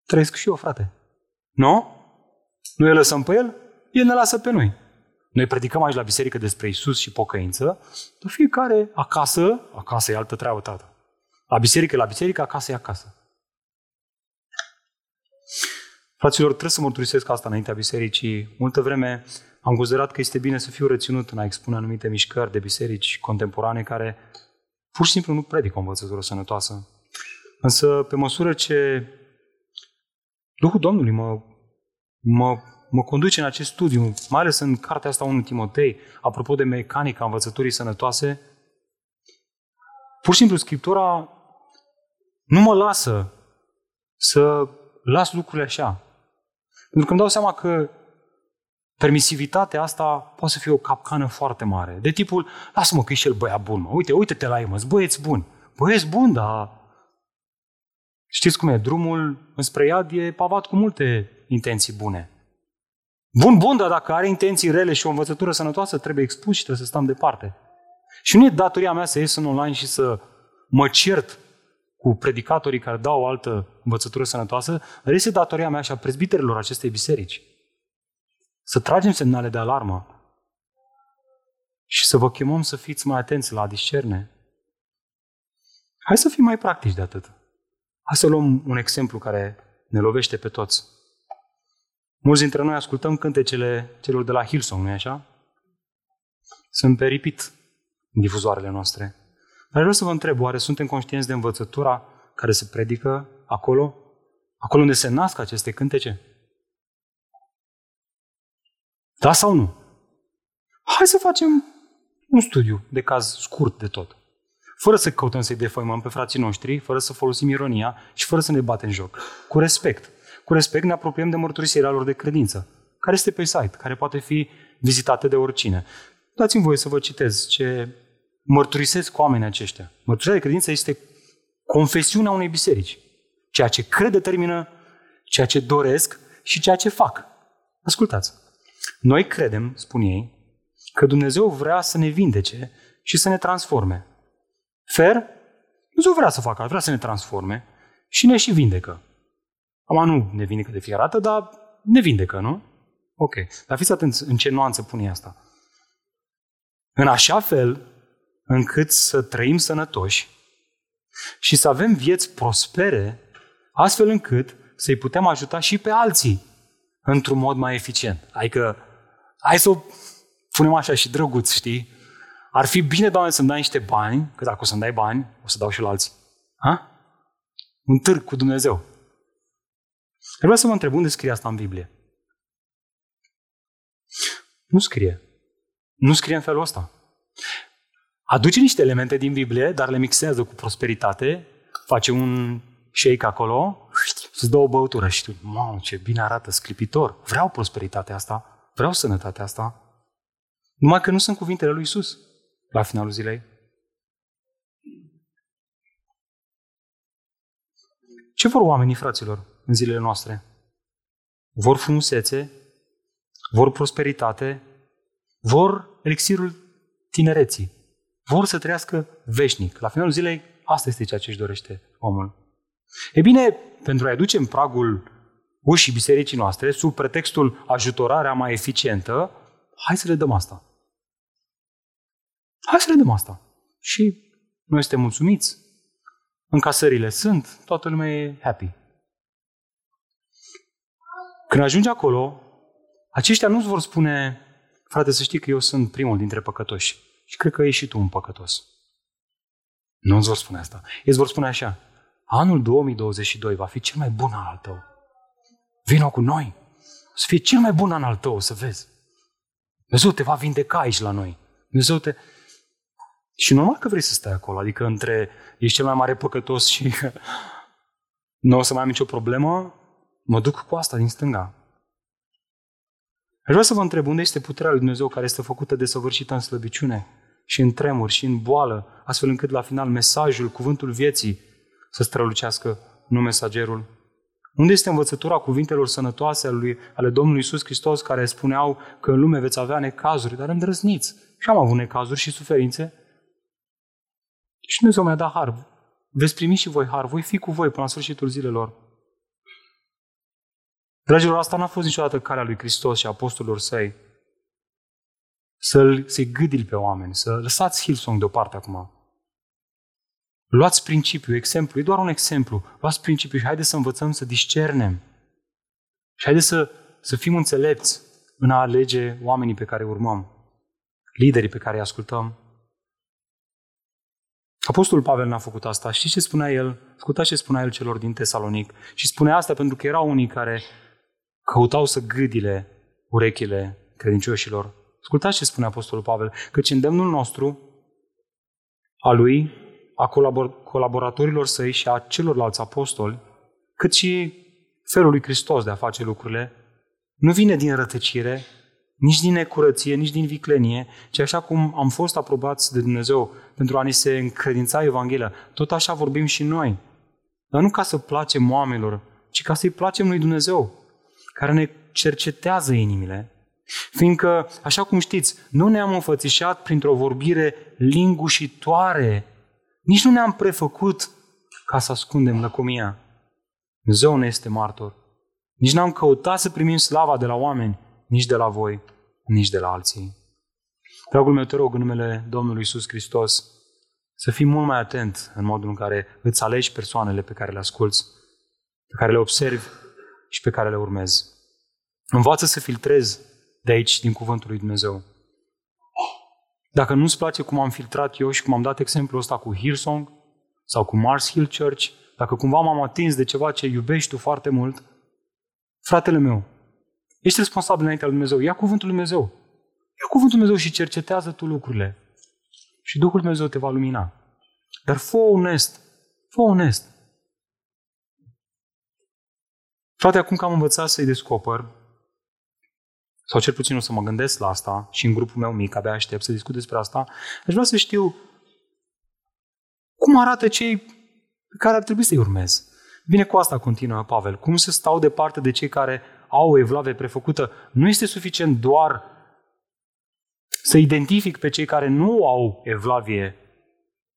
trăiesc și eu, frate. Nu? Nu îl lăsăm pe el, el ne lasă pe noi. Noi predicăm aici la biserică despre Isus și pocăință, dar fiecare acasă, acasă e altă treabă, tată. La biserică, la biserică, acasă e acasă. Fraților, trebuie să mărturisesc asta înaintea bisericii. Multă vreme am considerat că este bine să fiu reținut în a expune anumite mișcări de biserici contemporane care pur și simplu nu predică o învățătură sănătoasă. Însă, pe măsură ce Duhul Domnului mă, mă, mă conduce în acest studiu, mai ales în cartea asta 1 Timotei, apropo de mecanica învățăturii sănătoase, pur și simplu Scriptura nu mă lasă să las lucrurile așa. Pentru că îmi dau seama că permisivitatea asta poate să fie o capcană foarte mare. De tipul, lasă-mă că e și el băiat bun, mă. Uite, uite-te la el, mă, băieți bun. Băieți bun, dar Știți cum e? Drumul înspre iad e pavat cu multe intenții bune. Bun, bun, dar dacă are intenții rele și o învățătură sănătoasă, trebuie expus și trebuie să stăm departe. Și nu e datoria mea să ies în online și să mă cert cu predicatorii care dau o altă învățătură sănătoasă, dar este datoria mea și a prezbiterilor acestei biserici. Să tragem semnale de alarmă și să vă chemăm să fiți mai atenți la a discerne. Hai să fim mai practici de atât. Hai să luăm un exemplu care ne lovește pe toți. Mulți dintre noi ascultăm cântecele celor de la Hillsong, nu-i așa? Sunt peripit în difuzoarele noastre. Dar vreau să vă întreb, oare suntem conștienți de învățătura care se predică acolo? Acolo unde se nasc aceste cântece? Da sau nu? Hai să facem un studiu de caz scurt de tot fără să căutăm să-i defăimăm pe frații noștri, fără să folosim ironia și fără să ne batem joc. Cu respect. Cu respect ne apropiem de mărturisirea lor de credință, care este pe site, care poate fi vizitată de oricine. Dați-mi voie să vă citez ce mărturisesc oamenii aceștia. Mărturisirea de credință este confesiunea unei biserici. Ceea ce cred determină ceea ce doresc și ceea ce fac. Ascultați. Noi credem, spun ei, că Dumnezeu vrea să ne vindece și să ne transforme. Fer, Dumnezeu vrea să facă, vrea să ne transforme și ne și vindecă. Acum nu ne vindecă de fiecare dată, dar ne vindecă, nu? Ok. Dar fiți atenți în ce nuanță pune asta. În așa fel încât să trăim sănătoși și să avem vieți prospere, astfel încât să-i putem ajuta și pe alții într-un mod mai eficient. Adică, hai să o punem așa și drăguț, știi? Ar fi bine, Doamne, să-mi dai niște bani, că dacă o să-mi dai bani, o să dau și la alții. Ha? Un târg cu Dumnezeu. Vreau să vă întreb, unde scrie asta în Biblie? Nu scrie. Nu scrie în felul ăsta. Aduce niște elemente din Biblie, dar le mixează cu prosperitate, face un shake acolo și îți dă o băutură și tu, mamă, ce bine arată, sclipitor. Vreau prosperitatea asta, vreau sănătatea asta. Numai că nu sunt cuvintele lui Isus la finalul zilei? Ce vor oamenii, fraților, în zilele noastre? Vor frumusețe, vor prosperitate, vor elixirul tinereții, vor să trăiască veșnic. La finalul zilei, asta este ceea ce își dorește omul. E bine, pentru a aduce în pragul ușii bisericii noastre, sub pretextul ajutorarea mai eficientă, hai să le dăm asta. Hai să vedem asta. Și noi suntem mulțumiți, încasările sunt, toată lumea e happy. Când ajungi acolo, aceștia nu-ți vor spune, frate, să știi că eu sunt primul dintre păcătoși. Și cred că ești și tu un păcătos. Nu îți vor spune asta. Ei îți vor spune așa, anul 2022 va fi cel mai bun an al tău. Vino cu noi. Să fie cel mai bun an al tău, să vezi. Dumnezeu te va vindeca aici la noi. Dumnezeu te... Și normal că vrei să stai acolo, adică între ești cel mai mare păcătos și *laughs* nu o să mai am nicio problemă, mă duc cu asta din stânga. Aș vrea să vă întreb unde este puterea lui Dumnezeu care este făcută de săvârșită în slăbiciune și în tremuri și în boală, astfel încât la final mesajul, cuvântul vieții să strălucească, nu mesagerul. Unde este învățătura cuvintelor sănătoase ale, lui, ale Domnului Isus Hristos care spuneau că în lume veți avea necazuri, dar îndrăzniți. Și am avut necazuri și suferințe, și Dumnezeu mi-a dat har. Veți primi și voi har. Voi fi cu voi până la sfârșitul zilelor. Dragilor, asta n-a fost niciodată calea lui Hristos și apostolilor săi. Să-l, să-i gâdil pe oameni, să lăsați Hillsong deoparte acum. Luați principiu, exemplu, e doar un exemplu. Luați principiu și haideți să învățăm să discernem. Și haideți să, să fim înțelepți în a alege oamenii pe care urmăm, liderii pe care îi ascultăm. Apostolul Pavel n-a făcut asta. Știți ce spunea el? Ascultați ce spunea el celor din Tesalonic. Și spunea asta pentru că erau unii care căutau să gâdile urechile credincioșilor. Ascultați ce spune Apostolul Pavel. Căci îndemnul nostru, a lui, a colabor- colaboratorilor săi și a celorlalți apostoli, cât și felul lui Hristos de a face lucrurile, nu vine din rătăcire, nici din necurăție, nici din viclenie, ci așa cum am fost aprobați de Dumnezeu pentru a ne se încredința Evanghelia, tot așa vorbim și noi. Dar nu ca să placem oamenilor, ci ca să-i placem lui Dumnezeu, care ne cercetează inimile, fiindcă, așa cum știți, nu ne-am înfățișat printr-o vorbire lingușitoare, nici nu ne-am prefăcut ca să ascundem lăcomia. Dumnezeu ne este martor. Nici n-am căutat să primim slava de la oameni, nici de la voi, nici de la alții. Dragul meu, te rog, în numele Domnului Isus Hristos, să fii mult mai atent în modul în care îți alegi persoanele pe care le asculți, pe care le observi și pe care le urmezi. Învață să filtrezi de aici, din Cuvântul lui Dumnezeu. Dacă nu-ți place cum am filtrat eu și cum am dat exemplul ăsta cu Hillsong sau cu Mars Hill Church, dacă cumva m-am atins de ceva ce iubești tu foarte mult, fratele meu, ești responsabil înaintea lui Dumnezeu. Ia cuvântul lui Dumnezeu. Ia cuvântul lui Dumnezeu și cercetează tu lucrurile. Și Duhul Dumnezeu te va lumina. Dar fă onest. Fă onest. Frate, acum că am învățat să-i descoper, sau cel puțin o să mă gândesc la asta și în grupul meu mic, abia aștept să discut despre asta, aș vrea să știu cum arată cei pe care ar trebui să-i urmez. Bine, cu asta continuă Pavel. Cum să stau departe de cei care au o evlavie prefăcută? Nu este suficient doar să identific pe cei care nu au evlavie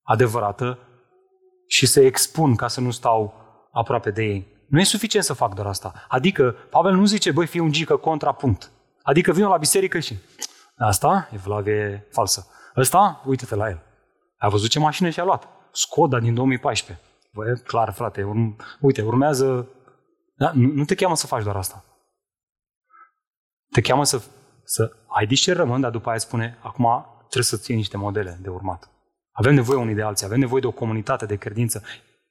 adevărată și să expun ca să nu stau aproape de ei. Nu e suficient să fac doar asta. Adică, Pavel nu zice, băi, fii un gică contrapunct. Adică vin la biserică și asta, evlavie falsă. Ăsta, uite-te la el. A văzut ce mașină și-a luat. Skoda din 2014. Băi, clar, frate, urm- uite, urmează... Da? Nu, nu te cheamă să faci doar asta. Te cheamă să, să ai discernământ, dar după aia spune, acum trebuie să ții niște modele de urmat. Avem nevoie unii de alții, avem nevoie de o comunitate de credință.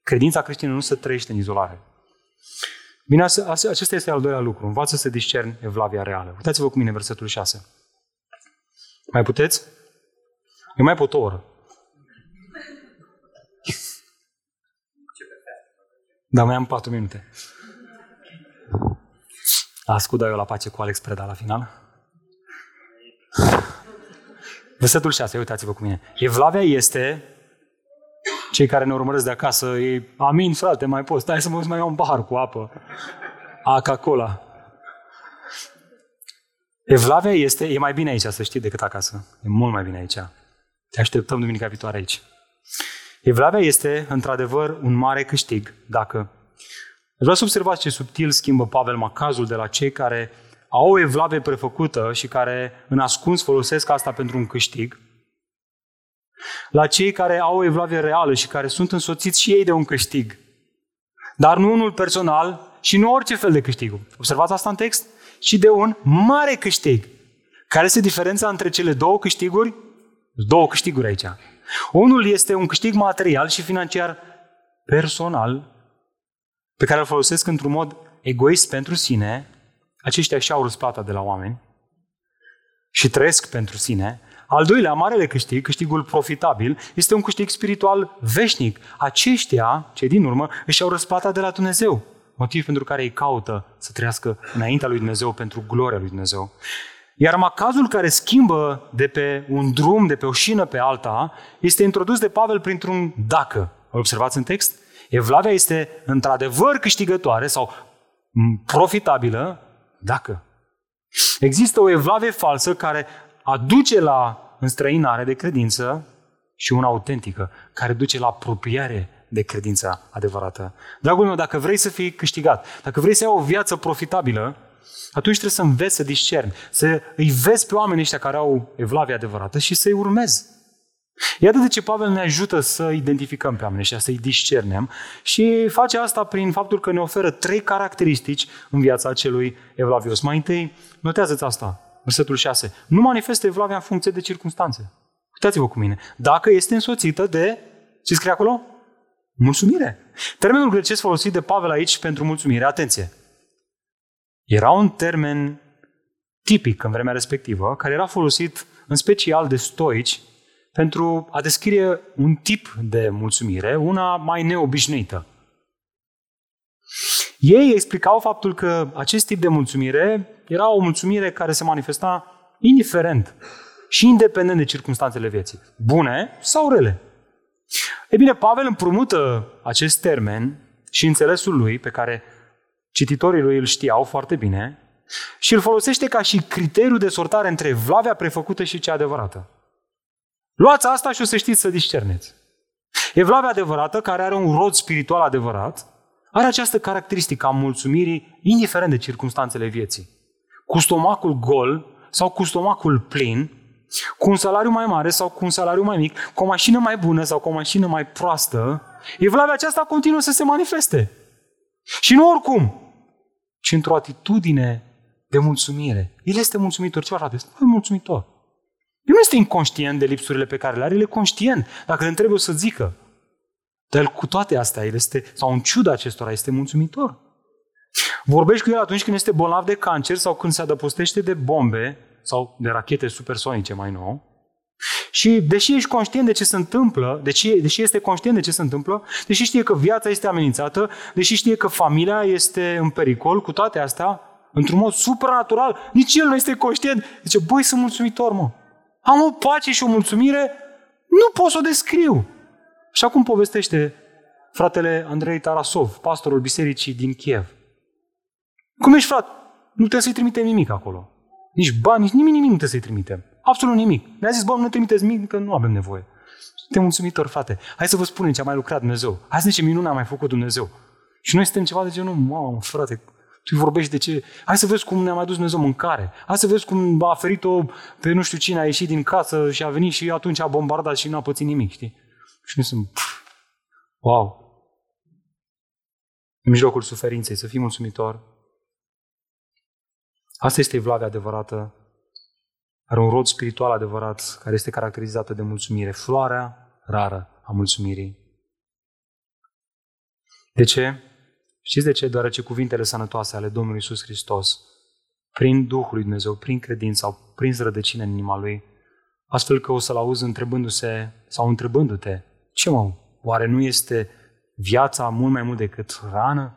Credința creștină nu se trăiește în izolare. Bine, acesta este al doilea lucru. Învață să discerni evlavia reală. Uitați-vă cu mine versetul 6. Mai puteți? Eu mai pot o oră. Da, mai am patru minute. Ascultă eu la pace cu Alex Preda la final. Versetul 6, uitați-vă cu mine. Evlavia este, cei care ne urmăresc de acasă, e, amin frate, mai poți, stai să mă mai iau un pahar cu apă. Coca-Cola. Evlavia este, e mai bine aici, să știi, decât acasă. E mult mai bine aici. Te așteptăm duminica viitoare aici. Evlavia este, într-adevăr, un mare câștig dacă... Vreau să observați ce subtil schimbă Pavel macazul de la cei care au o evlavie prefăcută și care în ascuns folosesc asta pentru un câștig, la cei care au o evlavie reală și care sunt însoțiți și ei de un câștig. Dar nu unul personal și nu orice fel de câștig. Observați asta în text? Și de un mare câștig. Care este diferența între cele două câștiguri? Două câștiguri aici. Unul este un câștig material și financiar personal, pe care îl folosesc într-un mod egoist pentru sine, aceștia și-au răsplata de la oameni și trăiesc pentru sine. Al doilea, marele câștig, câștigul profitabil, este un câștig spiritual veșnic. Aceștia, cei din urmă, își au răsplata de la Dumnezeu. Motiv pentru care ei caută să trăiască înaintea lui Dumnezeu pentru gloria lui Dumnezeu. Iar macazul care schimbă de pe un drum, de pe o șină pe alta, este introdus de Pavel printr-un dacă. Îl observați în text? Evlavia este într-adevăr câștigătoare sau profitabilă dacă. Există o evlavie falsă care aduce la înstrăinare de credință și una autentică, care duce la apropiare de credința adevărată. Dragul meu, dacă vrei să fii câștigat, dacă vrei să ai o viață profitabilă, atunci trebuie să înveți să discerni, să îi vezi pe oamenii ăștia care au evlavie adevărată și să-i urmezi. Iată de ce Pavel ne ajută să identificăm pe oameni ăștia, să-i discernem și face asta prin faptul că ne oferă trei caracteristici în viața acelui evlavios. Mai întâi, notează-ți asta, versetul 6. Nu manifestă evlavia în funcție de circunstanțe. Uitați-vă cu mine. Dacă este însoțită de, ce scrie acolo? Mulțumire. Termenul grecesc folosit de Pavel aici pentru mulțumire, atenție, era un termen tipic în vremea respectivă, care era folosit în special de stoici pentru a descrie un tip de mulțumire, una mai neobișnuită. Ei explicau faptul că acest tip de mulțumire era o mulțumire care se manifesta indiferent și independent de circunstanțele vieții, bune sau rele. E bine, Pavel împrumută acest termen și înțelesul lui, pe care cititorii lui îl știau foarte bine, și îl folosește ca și criteriu de sortare între vlavea prefăcută și cea adevărată. Luați asta și o să știți să discerneți. Evlavia adevărată, care are un rod spiritual adevărat, are această caracteristică a mulțumirii, indiferent de circunstanțele vieții. Cu stomacul gol sau cu stomacul plin, cu un salariu mai mare sau cu un salariu mai mic, cu o mașină mai bună sau cu o mașină mai proastă, evlavia aceasta continuă să se manifeste. Și nu oricum, ci într-o atitudine de mulțumire. El este mulțumitor. Ce frate? Este mulțumitor. El nu este inconștient de lipsurile pe care le are, el e conștient. Dacă îl trebuie să zică. Dar el cu toate astea, el este, sau în ciuda acestora, este mulțumitor. Vorbești cu el atunci când este bolnav de cancer sau când se adăpostește de bombe sau de rachete supersonice mai nou. Și deși ești conștient de ce se întâmplă, deși, deși este conștient de ce se întâmplă, deși știe că viața este amenințată, deși știe că familia este în pericol, cu toate astea, într-un mod supranatural, nici el nu este conștient. Zice, băi, sunt mulțumitor, mă. Am o pace și o mulțumire, nu pot să o descriu. Și acum povestește fratele Andrei Tarasov, pastorul bisericii din Kiev. Cum ești, frate? Nu trebuie să-i trimitem nimic acolo. Nici bani, nici nimic, nimic nu trebuie să-i trimitem. Absolut nimic. Ne-a zis, bă, nu trimiteți nimic, că nu avem nevoie. Suntem mulțumitori, frate. Hai să vă spunem ce a mai lucrat Dumnezeu. Hai să ce minune a mai făcut Dumnezeu. Și noi suntem ceva de genul, mamă, frate, tu vorbești de ce? Hai să vezi cum ne-a mai dus Dumnezeu mâncare. Hai să vezi cum a ferit-o pe nu știu cine a ieșit din casă și a venit și atunci a bombardat și nu a pățit nimic, știi? Și noi sunt, pf, wow. În mijlocul suferinței, să fii mulțumitor. Asta este evlavia adevărată. Are un rod spiritual adevărat care este caracterizată de mulțumire. Floarea rară a mulțumirii. De ce? Știți de ce? Deoarece cuvintele sănătoase ale Domnului Isus Hristos, prin Duhul lui Dumnezeu, prin credință sau prin rădăcină în inima Lui, astfel că o să-L auzi întrebându-se sau întrebându-te, ce mă, oare nu este viața mult mai mult decât rană?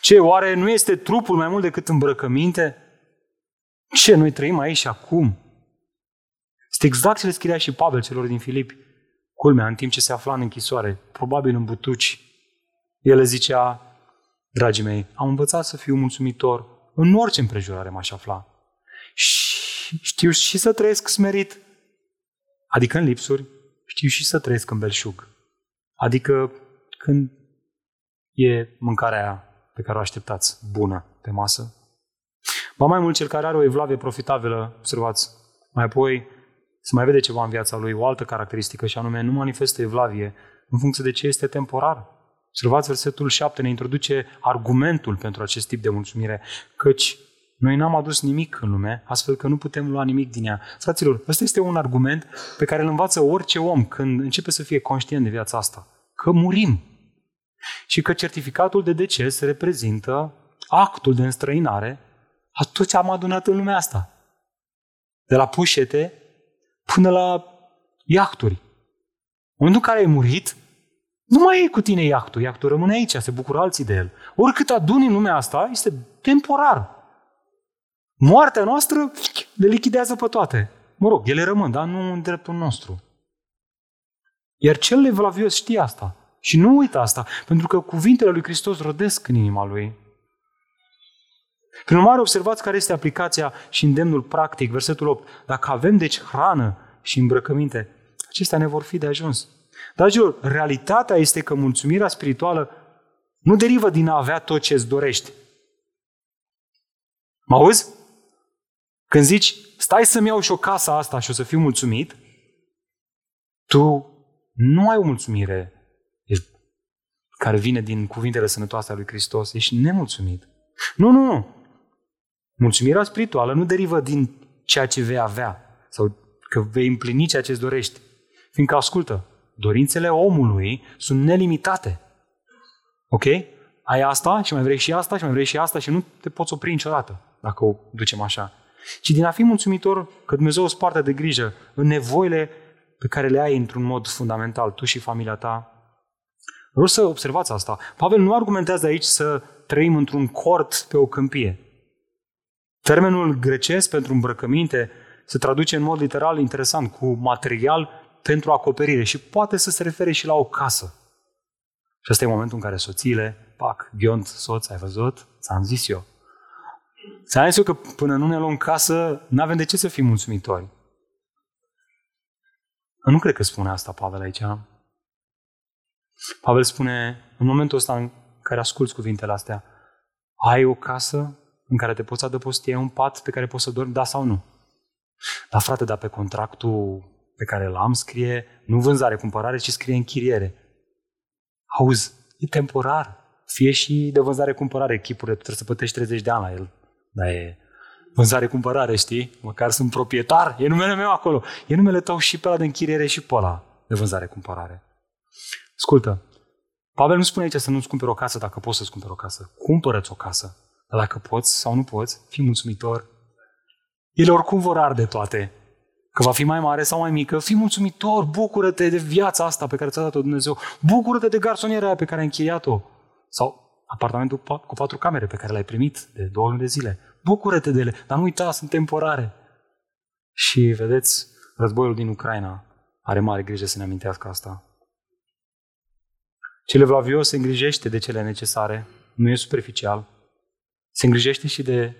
Ce, oare nu este trupul mai mult decât îmbrăcăminte? Ce, noi trăim aici și acum? Este exact ce le scria și Pavel celor din Filipi. Culmea, în timp ce se afla în închisoare, probabil în butuci, el le zicea, dragii mei, am învățat să fiu mulțumitor în orice împrejurare m-aș afla. Și știu și să trăiesc smerit, adică în lipsuri, știu și să trăiesc în belșug. Adică când e mâncarea aia pe care o așteptați, bună, pe masă. Ba mai mult, cel care are o evlavie profitabilă, observați, mai apoi se mai vede ceva în viața lui, o altă caracteristică, și anume nu manifestă evlavie în funcție de ce este temporar. Observați, versetul 7 ne introduce argumentul pentru acest tip de mulțumire, căci noi n-am adus nimic în lume, astfel că nu putem lua nimic din ea. Fraților, ăsta este un argument pe care îl învață orice om când începe să fie conștient de viața asta. Că murim. Și că certificatul de deces reprezintă actul de înstrăinare a tot ce am adunat în lumea asta. De la pușete până la iahturi. În momentul în care ai murit, nu mai e cu tine iactul, iactul rămâne aici, se bucură alții de el. Oricât aduni în lumea asta, este temporar. Moartea noastră le lichidează pe toate. Mă rog, ele rămân, dar nu în dreptul nostru. Iar cel evlavios știe asta. Și nu uită asta, pentru că cuvintele lui Hristos rodesc în inima lui. Prin urmare, observați care este aplicația și îndemnul practic, versetul 8. Dacă avem deci hrană și îmbrăcăminte, acestea ne vor fi de ajuns. Dragilor, realitatea este că mulțumirea spirituală nu derivă din a avea tot ce îți dorești. Mă auzi? Când zici, stai să-mi iau și o casă asta și o să fiu mulțumit, Tu nu ai o mulțumire care vine din cuvintele sănătoase ale lui Hristos. Ești nemulțumit. Nu, nu, nu. Mulțumirea spirituală nu derivă din ceea ce vei avea sau că vei împlini ceea ce îți dorești. Fiindcă, ascultă, dorințele omului sunt nelimitate. Ok? Ai asta și mai vrei și asta și mai vrei și asta și nu te poți opri niciodată dacă o ducem așa. Ci din a fi mulțumitor că Dumnezeu îți poartă de grijă în nevoile pe care le ai într-un mod fundamental, tu și familia ta. Vreau să observați asta. Pavel nu argumentează aici să trăim într-un cort pe o câmpie. Termenul grecesc pentru îmbrăcăminte se traduce în mod literal interesant cu material pentru acoperire și poate să se refere și la o casă. Și ăsta e momentul în care soțiile, pac, ghiont, soț, ai văzut? Ți-am zis eu. Ți-am zis eu că până nu ne luăm casă, nu avem de ce să fim mulțumitori. Nu cred că spune asta Pavel aici. Pavel spune, în momentul ăsta în care asculți cuvintele astea, ai o casă în care te poți adăposti, ai un pat pe care poți să dormi, da sau nu? Da, frate, dar pe contractul pe care l-am scrie nu vânzare-cumpărare, ci scrie închiriere. Auzi, e temporar. Fie și de vânzare-cumpărare chipurile, tu trebuie să plătești 30 de ani la el. Dar e vânzare-cumpărare, știi? Măcar sunt proprietar, e numele meu acolo. E numele tău și pe ăla de închiriere și pe ăla de vânzare-cumpărare. Ascultă, Pavel nu spune aici să nu-ți cumperi o casă dacă poți să-ți cumperi o casă. Cumpără-ți o casă. Dar dacă poți sau nu poți, fii mulțumitor. Ele oricum vor arde toate. Că va fi mai mare sau mai mică, fii mulțumitor, bucură-te de viața asta pe care ți-a dat-o Dumnezeu. Bucură-te de garsonierea aia pe care ai închiriat-o. Sau apartamentul cu patru camere pe care l-ai primit de două luni de zile. Bucură-te de ele, dar nu uita, sunt temporare. Și vedeți, războiul din Ucraina are mare grijă să ne amintească asta. Cel evlavios se îngrijește de cele necesare, nu e superficial. Se îngrijește și de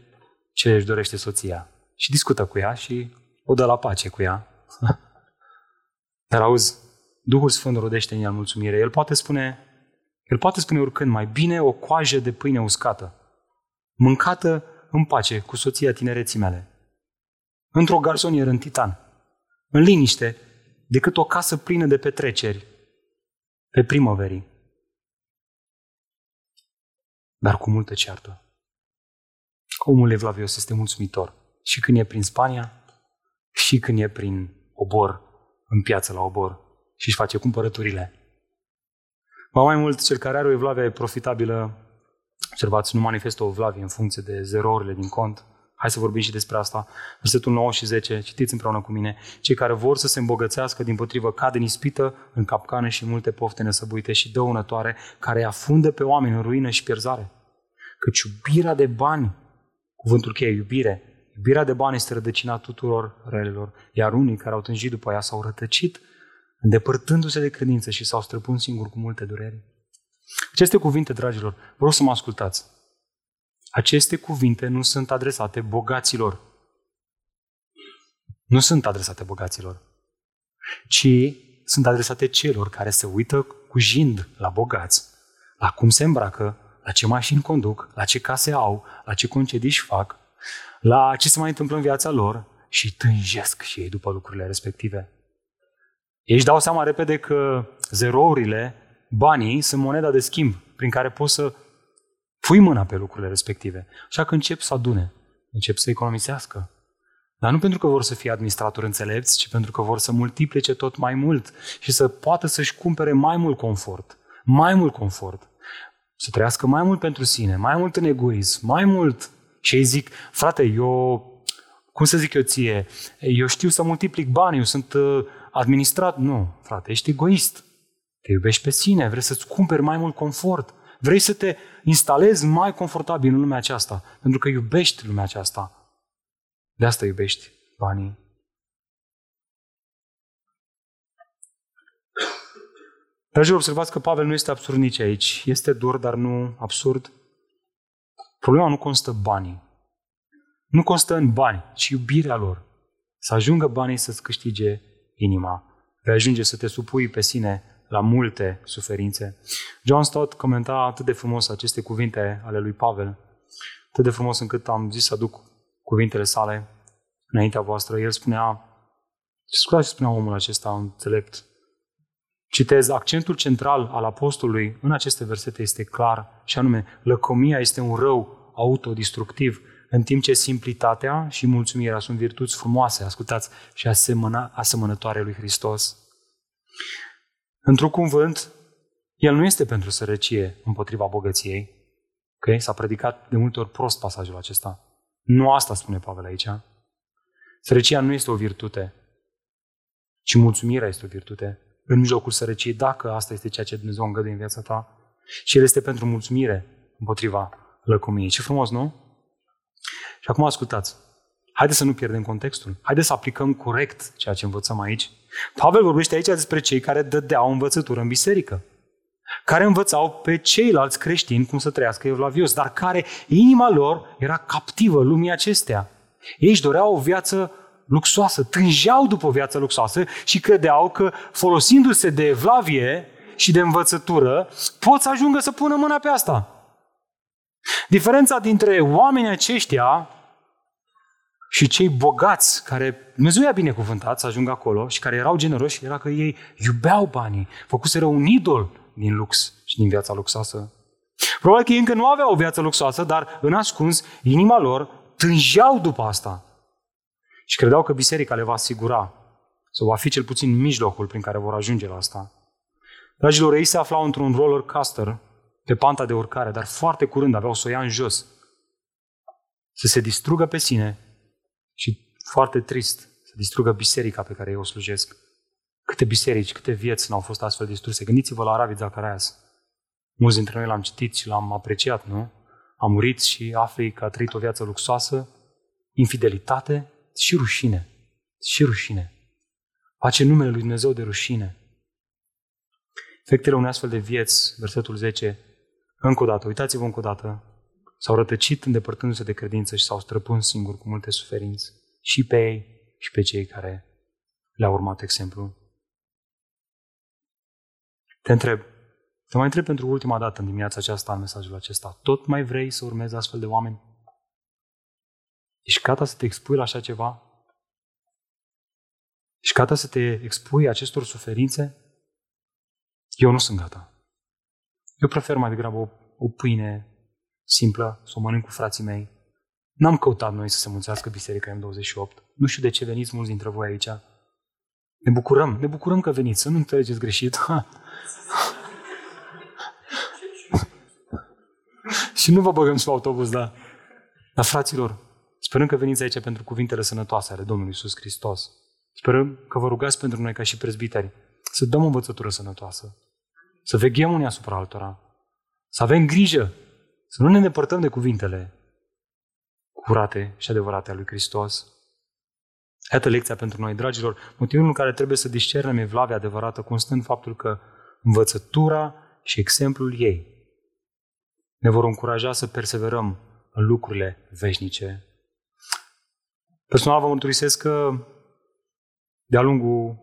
ce își dorește soția. Și discută cu ea și o dă la pace cu ea. *laughs* Dar auzi, Duhul Sfânt rodește în el mulțumire. El poate spune, el poate spune oricând mai bine o coajă de pâine uscată, mâncată în pace cu soția tinereții mele, într-o garsonieră în titan, în liniște, decât o casă plină de petreceri pe primăverii dar cu multă ceartă. Omul evlavios este mulțumitor și când e prin Spania, și când e prin obor, în piață la obor și își face cumpărăturile. Ba mai mult, cel care are o evlavie profitabilă, observați, nu manifestă o evlavie în funcție de zerourile din cont. Hai să vorbim și despre asta. Versetul 9 și 10, citiți împreună cu mine. Cei care vor să se îmbogățească, din potrivă, cad în ispită, în capcană și multe pofte nesăbuite și dăunătoare, care afundă pe oameni în ruină și pierzare. Căci iubirea de bani, cuvântul cheie, iubire, iubirea de bani este rădăcina tuturor relelor, iar unii care au tânjit după ea s-au rătăcit, îndepărtându-se de credință și s-au străpun singur cu multe dureri. Aceste cuvinte, dragilor, vreau să mă ascultați. Aceste cuvinte nu sunt adresate bogaților. Nu sunt adresate bogaților, ci sunt adresate celor care se uită cu jind la bogați, la cum se îmbracă, la ce mașini conduc, la ce case au, la ce concediși își fac, la ce se mai întâmplă în viața lor și tânjesc și ei după lucrurile respective. Ei își dau seama repede că zerourile, banii, sunt moneda de schimb prin care poți să pui mâna pe lucrurile respective. Așa că încep să adune, încep să economisească. Dar nu pentru că vor să fie administratori înțelepți, ci pentru că vor să multiplice tot mai mult și să poată să-și cumpere mai mult confort. Mai mult confort. Să trăiască mai mult pentru sine, mai mult în egoism, mai mult. Și ei zic, frate, eu, cum să zic eu ție, eu știu să multiplic bani, eu sunt uh, administrat. Nu, frate, ești egoist. Te iubești pe sine, vrei să-ți cumperi mai mult confort. Vrei să te instalezi mai confortabil în lumea aceasta, pentru că iubești lumea aceasta. De asta iubești banii. Dragii, observați că Pavel nu este absurd nici aici. Este dur, dar nu absurd. Problema nu constă în banii. Nu constă în bani, ci iubirea lor. Să ajungă banii să-ți câștige inima. Vei ajunge să te supui pe sine la multe suferințe. John Stott comenta atât de frumos aceste cuvinte ale lui Pavel, atât de frumos încât am zis să aduc cuvintele sale înaintea voastră. El spunea, ce ce spunea omul acesta înțelept? Citez, accentul central al apostolului în aceste versete este clar, și anume, lăcomia este un rău autodistructiv, în timp ce simplitatea și mulțumirea sunt virtuți frumoase, ascultați, și asemăna, asemănătoare lui Hristos. Într-un cuvânt, el nu este pentru sărăcie împotriva bogăției. Okay? S-a predicat de multe ori prost pasajul acesta. Nu asta spune Pavel aici. Sărăcia nu este o virtute, ci mulțumirea este o virtute în mijlocul sărăciei, dacă asta este ceea ce Dumnezeu îngăduie în viața ta. Și El este pentru mulțumire împotriva lăcomiei. Ce frumos, nu? Și acum ascultați. Haideți să nu pierdem contextul. Haideți să aplicăm corect ceea ce învățăm aici. Pavel vorbește aici despre cei care dădeau învățătură în biserică care învățau pe ceilalți creștini cum să trăiască evlavios, dar care inima lor era captivă lumii acestea. Ei își doreau o viață luxoasă, tângeau după o viață luxoasă și credeau că folosindu-se de evlavie și de învățătură, pot să ajungă să pună mâna pe asta. Diferența dintre oamenii aceștia și cei bogați care Dumnezeu i-a binecuvântat să ajungă acolo și care erau generoși era că ei iubeau banii, făcuseră un idol din lux și din viața luxoasă. Probabil că ei încă nu aveau o viață luxoasă, dar în ascuns, inima lor tângeau după asta. Și credeau că biserica le va asigura sau va fi cel puțin mijlocul prin care vor ajunge la asta. Dragilor, ei se aflau într-un roller coaster pe panta de urcare, dar foarte curând aveau să o ia în jos. Să se distrugă pe sine și foarte trist să distrugă biserica pe care eu o slujesc. Câte biserici, câte vieți n-au fost astfel distruse. Gândiți-vă la Ravid Zacarias. Mulți dintre noi l-am citit și l-am apreciat, nu? A murit și afli că a trăit o viață luxoasă, infidelitate și rușine. Și rușine. Face numele lui Dumnezeu de rușine. Efectele unei astfel de vieți, versetul 10, încă o dată, uitați-vă încă o dată, s-au rătăcit îndepărtându-se de credință și s-au străpuns singuri cu multe suferințe. Și pe ei și pe cei care le-au urmat exemplul. Te întreb, te mai întreb pentru ultima dată în dimineața aceasta, în mesajul acesta, tot mai vrei să urmezi astfel de oameni? Ești gata să te expui la așa ceva? Ești gata să te expui acestor suferințe? Eu nu sunt gata. Eu prefer mai degrabă o, o pâine simplă, să o mănânc cu frații mei. N-am căutat noi să se mulțească Biserica M28. Nu știu de ce veniți mulți dintre voi aici. Ne bucurăm, ne bucurăm că veniți, să nu înțelegeți greșit. *laughs* și nu vă băgăm sub autobuz, da. Dar fraților, sperăm că veniți aici pentru cuvintele sănătoase ale Domnului Iisus Hristos. Sperăm că vă rugați pentru noi ca și prezbiteri să dăm o învățătură sănătoasă, să veghem unii asupra altora, să avem grijă, să nu ne îndepărtăm de cuvintele curate și adevărate a lui Hristos. Iată lecția pentru noi, dragilor. Motivul în care trebuie să discernem evlavia adevărată constă în faptul că învățătura și exemplul ei ne vor încuraja să perseverăm în lucrurile veșnice. Personal vă mărturisesc că de-a lungul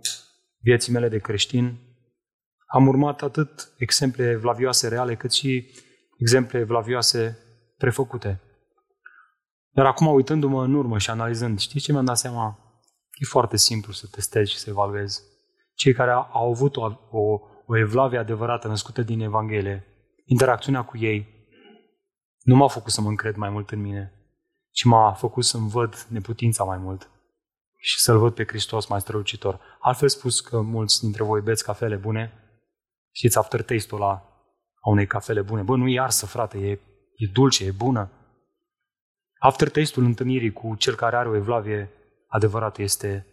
vieții mele de creștin am urmat atât exemple vlavioase reale, cât și exemple vlavioase prefăcute. Dar acum, uitându-mă în urmă și analizând, știți ce mi-am dat seama? E foarte simplu să testezi și să evaluezi. Cei care au avut o, o, o evlavie adevărată născută din Evanghelie, interacțiunea cu ei, nu m-a făcut să mă încred mai mult în mine, ci m-a făcut să-mi văd neputința mai mult și să-L văd pe Hristos mai strălucitor. Altfel spus că mulți dintre voi beți cafele bune, știți aftertaste-ul ăla a unei cafele bune. Bă, nu e arsă, frate, e, e dulce, e bună. Aftertaste-ul întâlnirii cu cel care are o evlavie adevărată este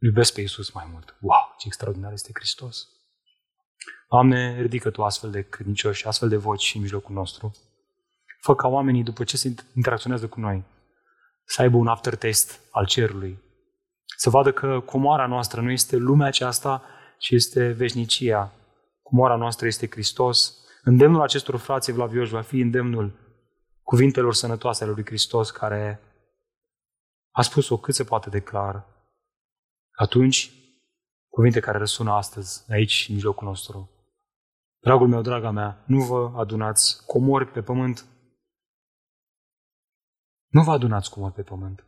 iubesc pe Iisus mai mult. Wow, ce extraordinar este Hristos! Doamne, ridică Tu astfel de credincioși, astfel de voci în mijlocul nostru. Fă ca oamenii, după ce se interacționează cu noi, să aibă un aftertaste al cerului. Să vadă că comoara noastră nu este lumea aceasta, ci este veșnicia. Comoara noastră este Hristos. Îndemnul acestor frați evlavioși va fi îndemnul cuvintelor sănătoase ale lui Hristos, care a spus-o cât se poate de clar. Atunci, cuvinte care răsună astăzi, aici, în mijlocul nostru. Dragul meu, draga mea, nu vă adunați comori pe pământ. Nu vă adunați comori pe pământ.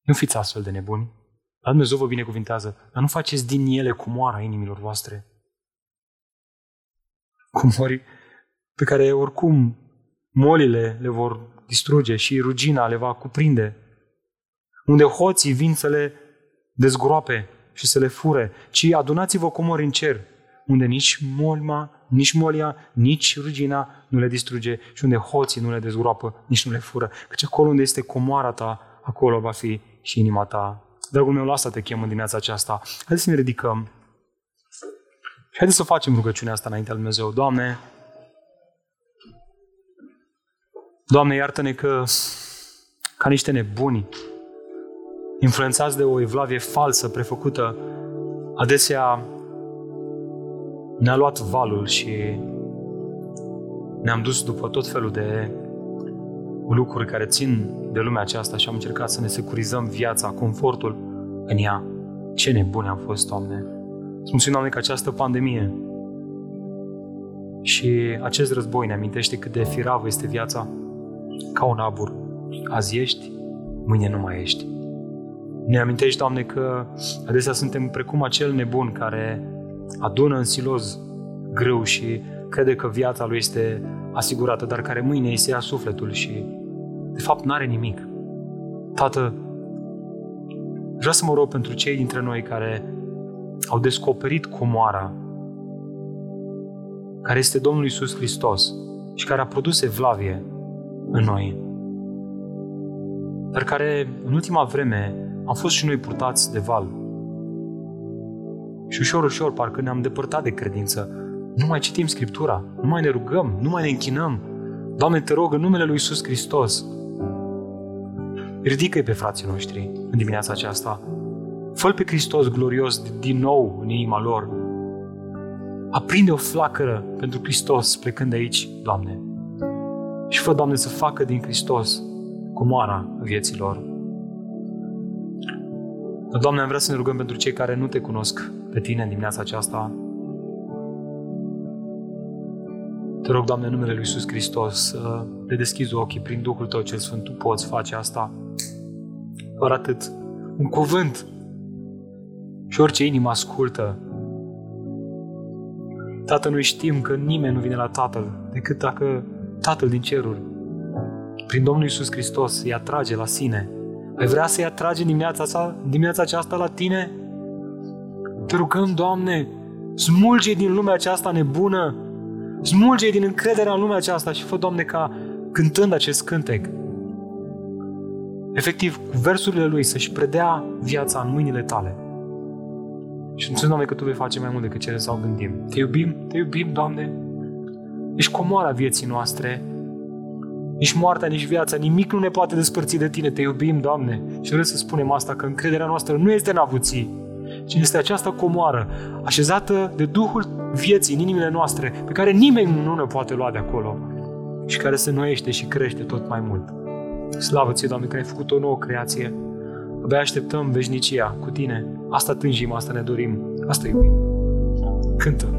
Nu fiți astfel de nebuni. Dar Dumnezeu vă binecuvintează, dar nu faceți din ele comoara inimilor voastre. Comori pe care oricum molile le vor distruge și rugina le va cuprinde. Unde hoții vin să le dezgroape și să le fure, ci adunați-vă comori în cer, unde nici molma, nici molia, nici rugina nu le distruge și unde hoții nu le dezgroapă, nici nu le fură. Căci acolo unde este comoara ta, acolo va fi și inima ta. Dragul meu, la asta te chem în dimineața aceasta. Haideți să ne ridicăm și haideți să facem rugăciunea asta înaintea lui Dumnezeu. Doamne, Doamne, iartă-ne că ca niște nebuni, influențați de o evlavie falsă, prefăcută, adesea ne-a luat valul și ne-am dus după tot felul de lucruri care țin de lumea aceasta și am încercat să ne securizăm viața, confortul în ea. Ce nebuni am fost, Doamne! Îți mulțumim, Doamne, că această pandemie și acest război ne amintește cât de firavă este viața, ca un abur. Azi ești, mâine nu mai ești. Ne amintești, Doamne, că adesea suntem precum acel nebun care adună în siloz grâu și crede că viața lui este asigurată, dar care mâine îi se ia sufletul și de fapt n-are nimic. Tată, vreau să mă rog pentru cei dintre noi care au descoperit comoara care este Domnul Isus Hristos și care a produs evlavie în noi, dar care în ultima vreme am fost și noi purtați de val. Și ușor, ușor, parcă ne-am depărtat de credință. Nu mai citim Scriptura, nu mai ne rugăm, nu mai ne închinăm. Doamne, te rog, în numele Lui Isus Hristos, ridică-i pe frații noștri în dimineața aceasta. Fă pe Hristos glorios din nou în inima lor. Aprinde o flacără pentru Hristos plecând de aici, Doamne. Și fă, Doamne, să facă din Hristos comoara vieților. Doamne, am vrea să ne rugăm pentru cei care nu te cunosc pe Tine în dimineața aceasta. Te rog, Doamne, în numele Lui Iisus Hristos, să le deschizi ochii prin Duhul Tău cel Sfânt. Tu poți face asta. Doar atât. Un cuvânt. Și orice inimă ascultă. Tată, noi știm că nimeni nu vine la Tatăl decât dacă Tatăl din ceruri, prin Domnul Iisus Hristos, îi atrage la sine. Ai vrea să-i atragi dimineața, asta, dimineața aceasta la tine? Te rugăm, Doamne, smulge din lumea aceasta nebună, smulge din încrederea în lumea aceasta și fă, Doamne, ca cântând acest cântec, efectiv, cu versurile Lui să-și predea viața în mâinile Tale. Și mulțumim, Doamne, că Tu vei face mai mult decât cele sau gândim. Te iubim, Te iubim, Doamne, Ești comoara vieții noastre. Nici moartea, nici viața, nimic nu ne poate despărți de Tine. Te iubim, Doamne. Și vreau să spunem asta, că încrederea noastră nu este în avuții, ci este această comoară, așezată de Duhul vieții în inimile noastre, pe care nimeni nu ne poate lua de acolo și care se noiește și crește tot mai mult. Slavă ție, Doamne, că ai făcut o nouă creație. Abia așteptăm veșnicia cu Tine. Asta tânjim, asta ne dorim, asta iubim. Cântă!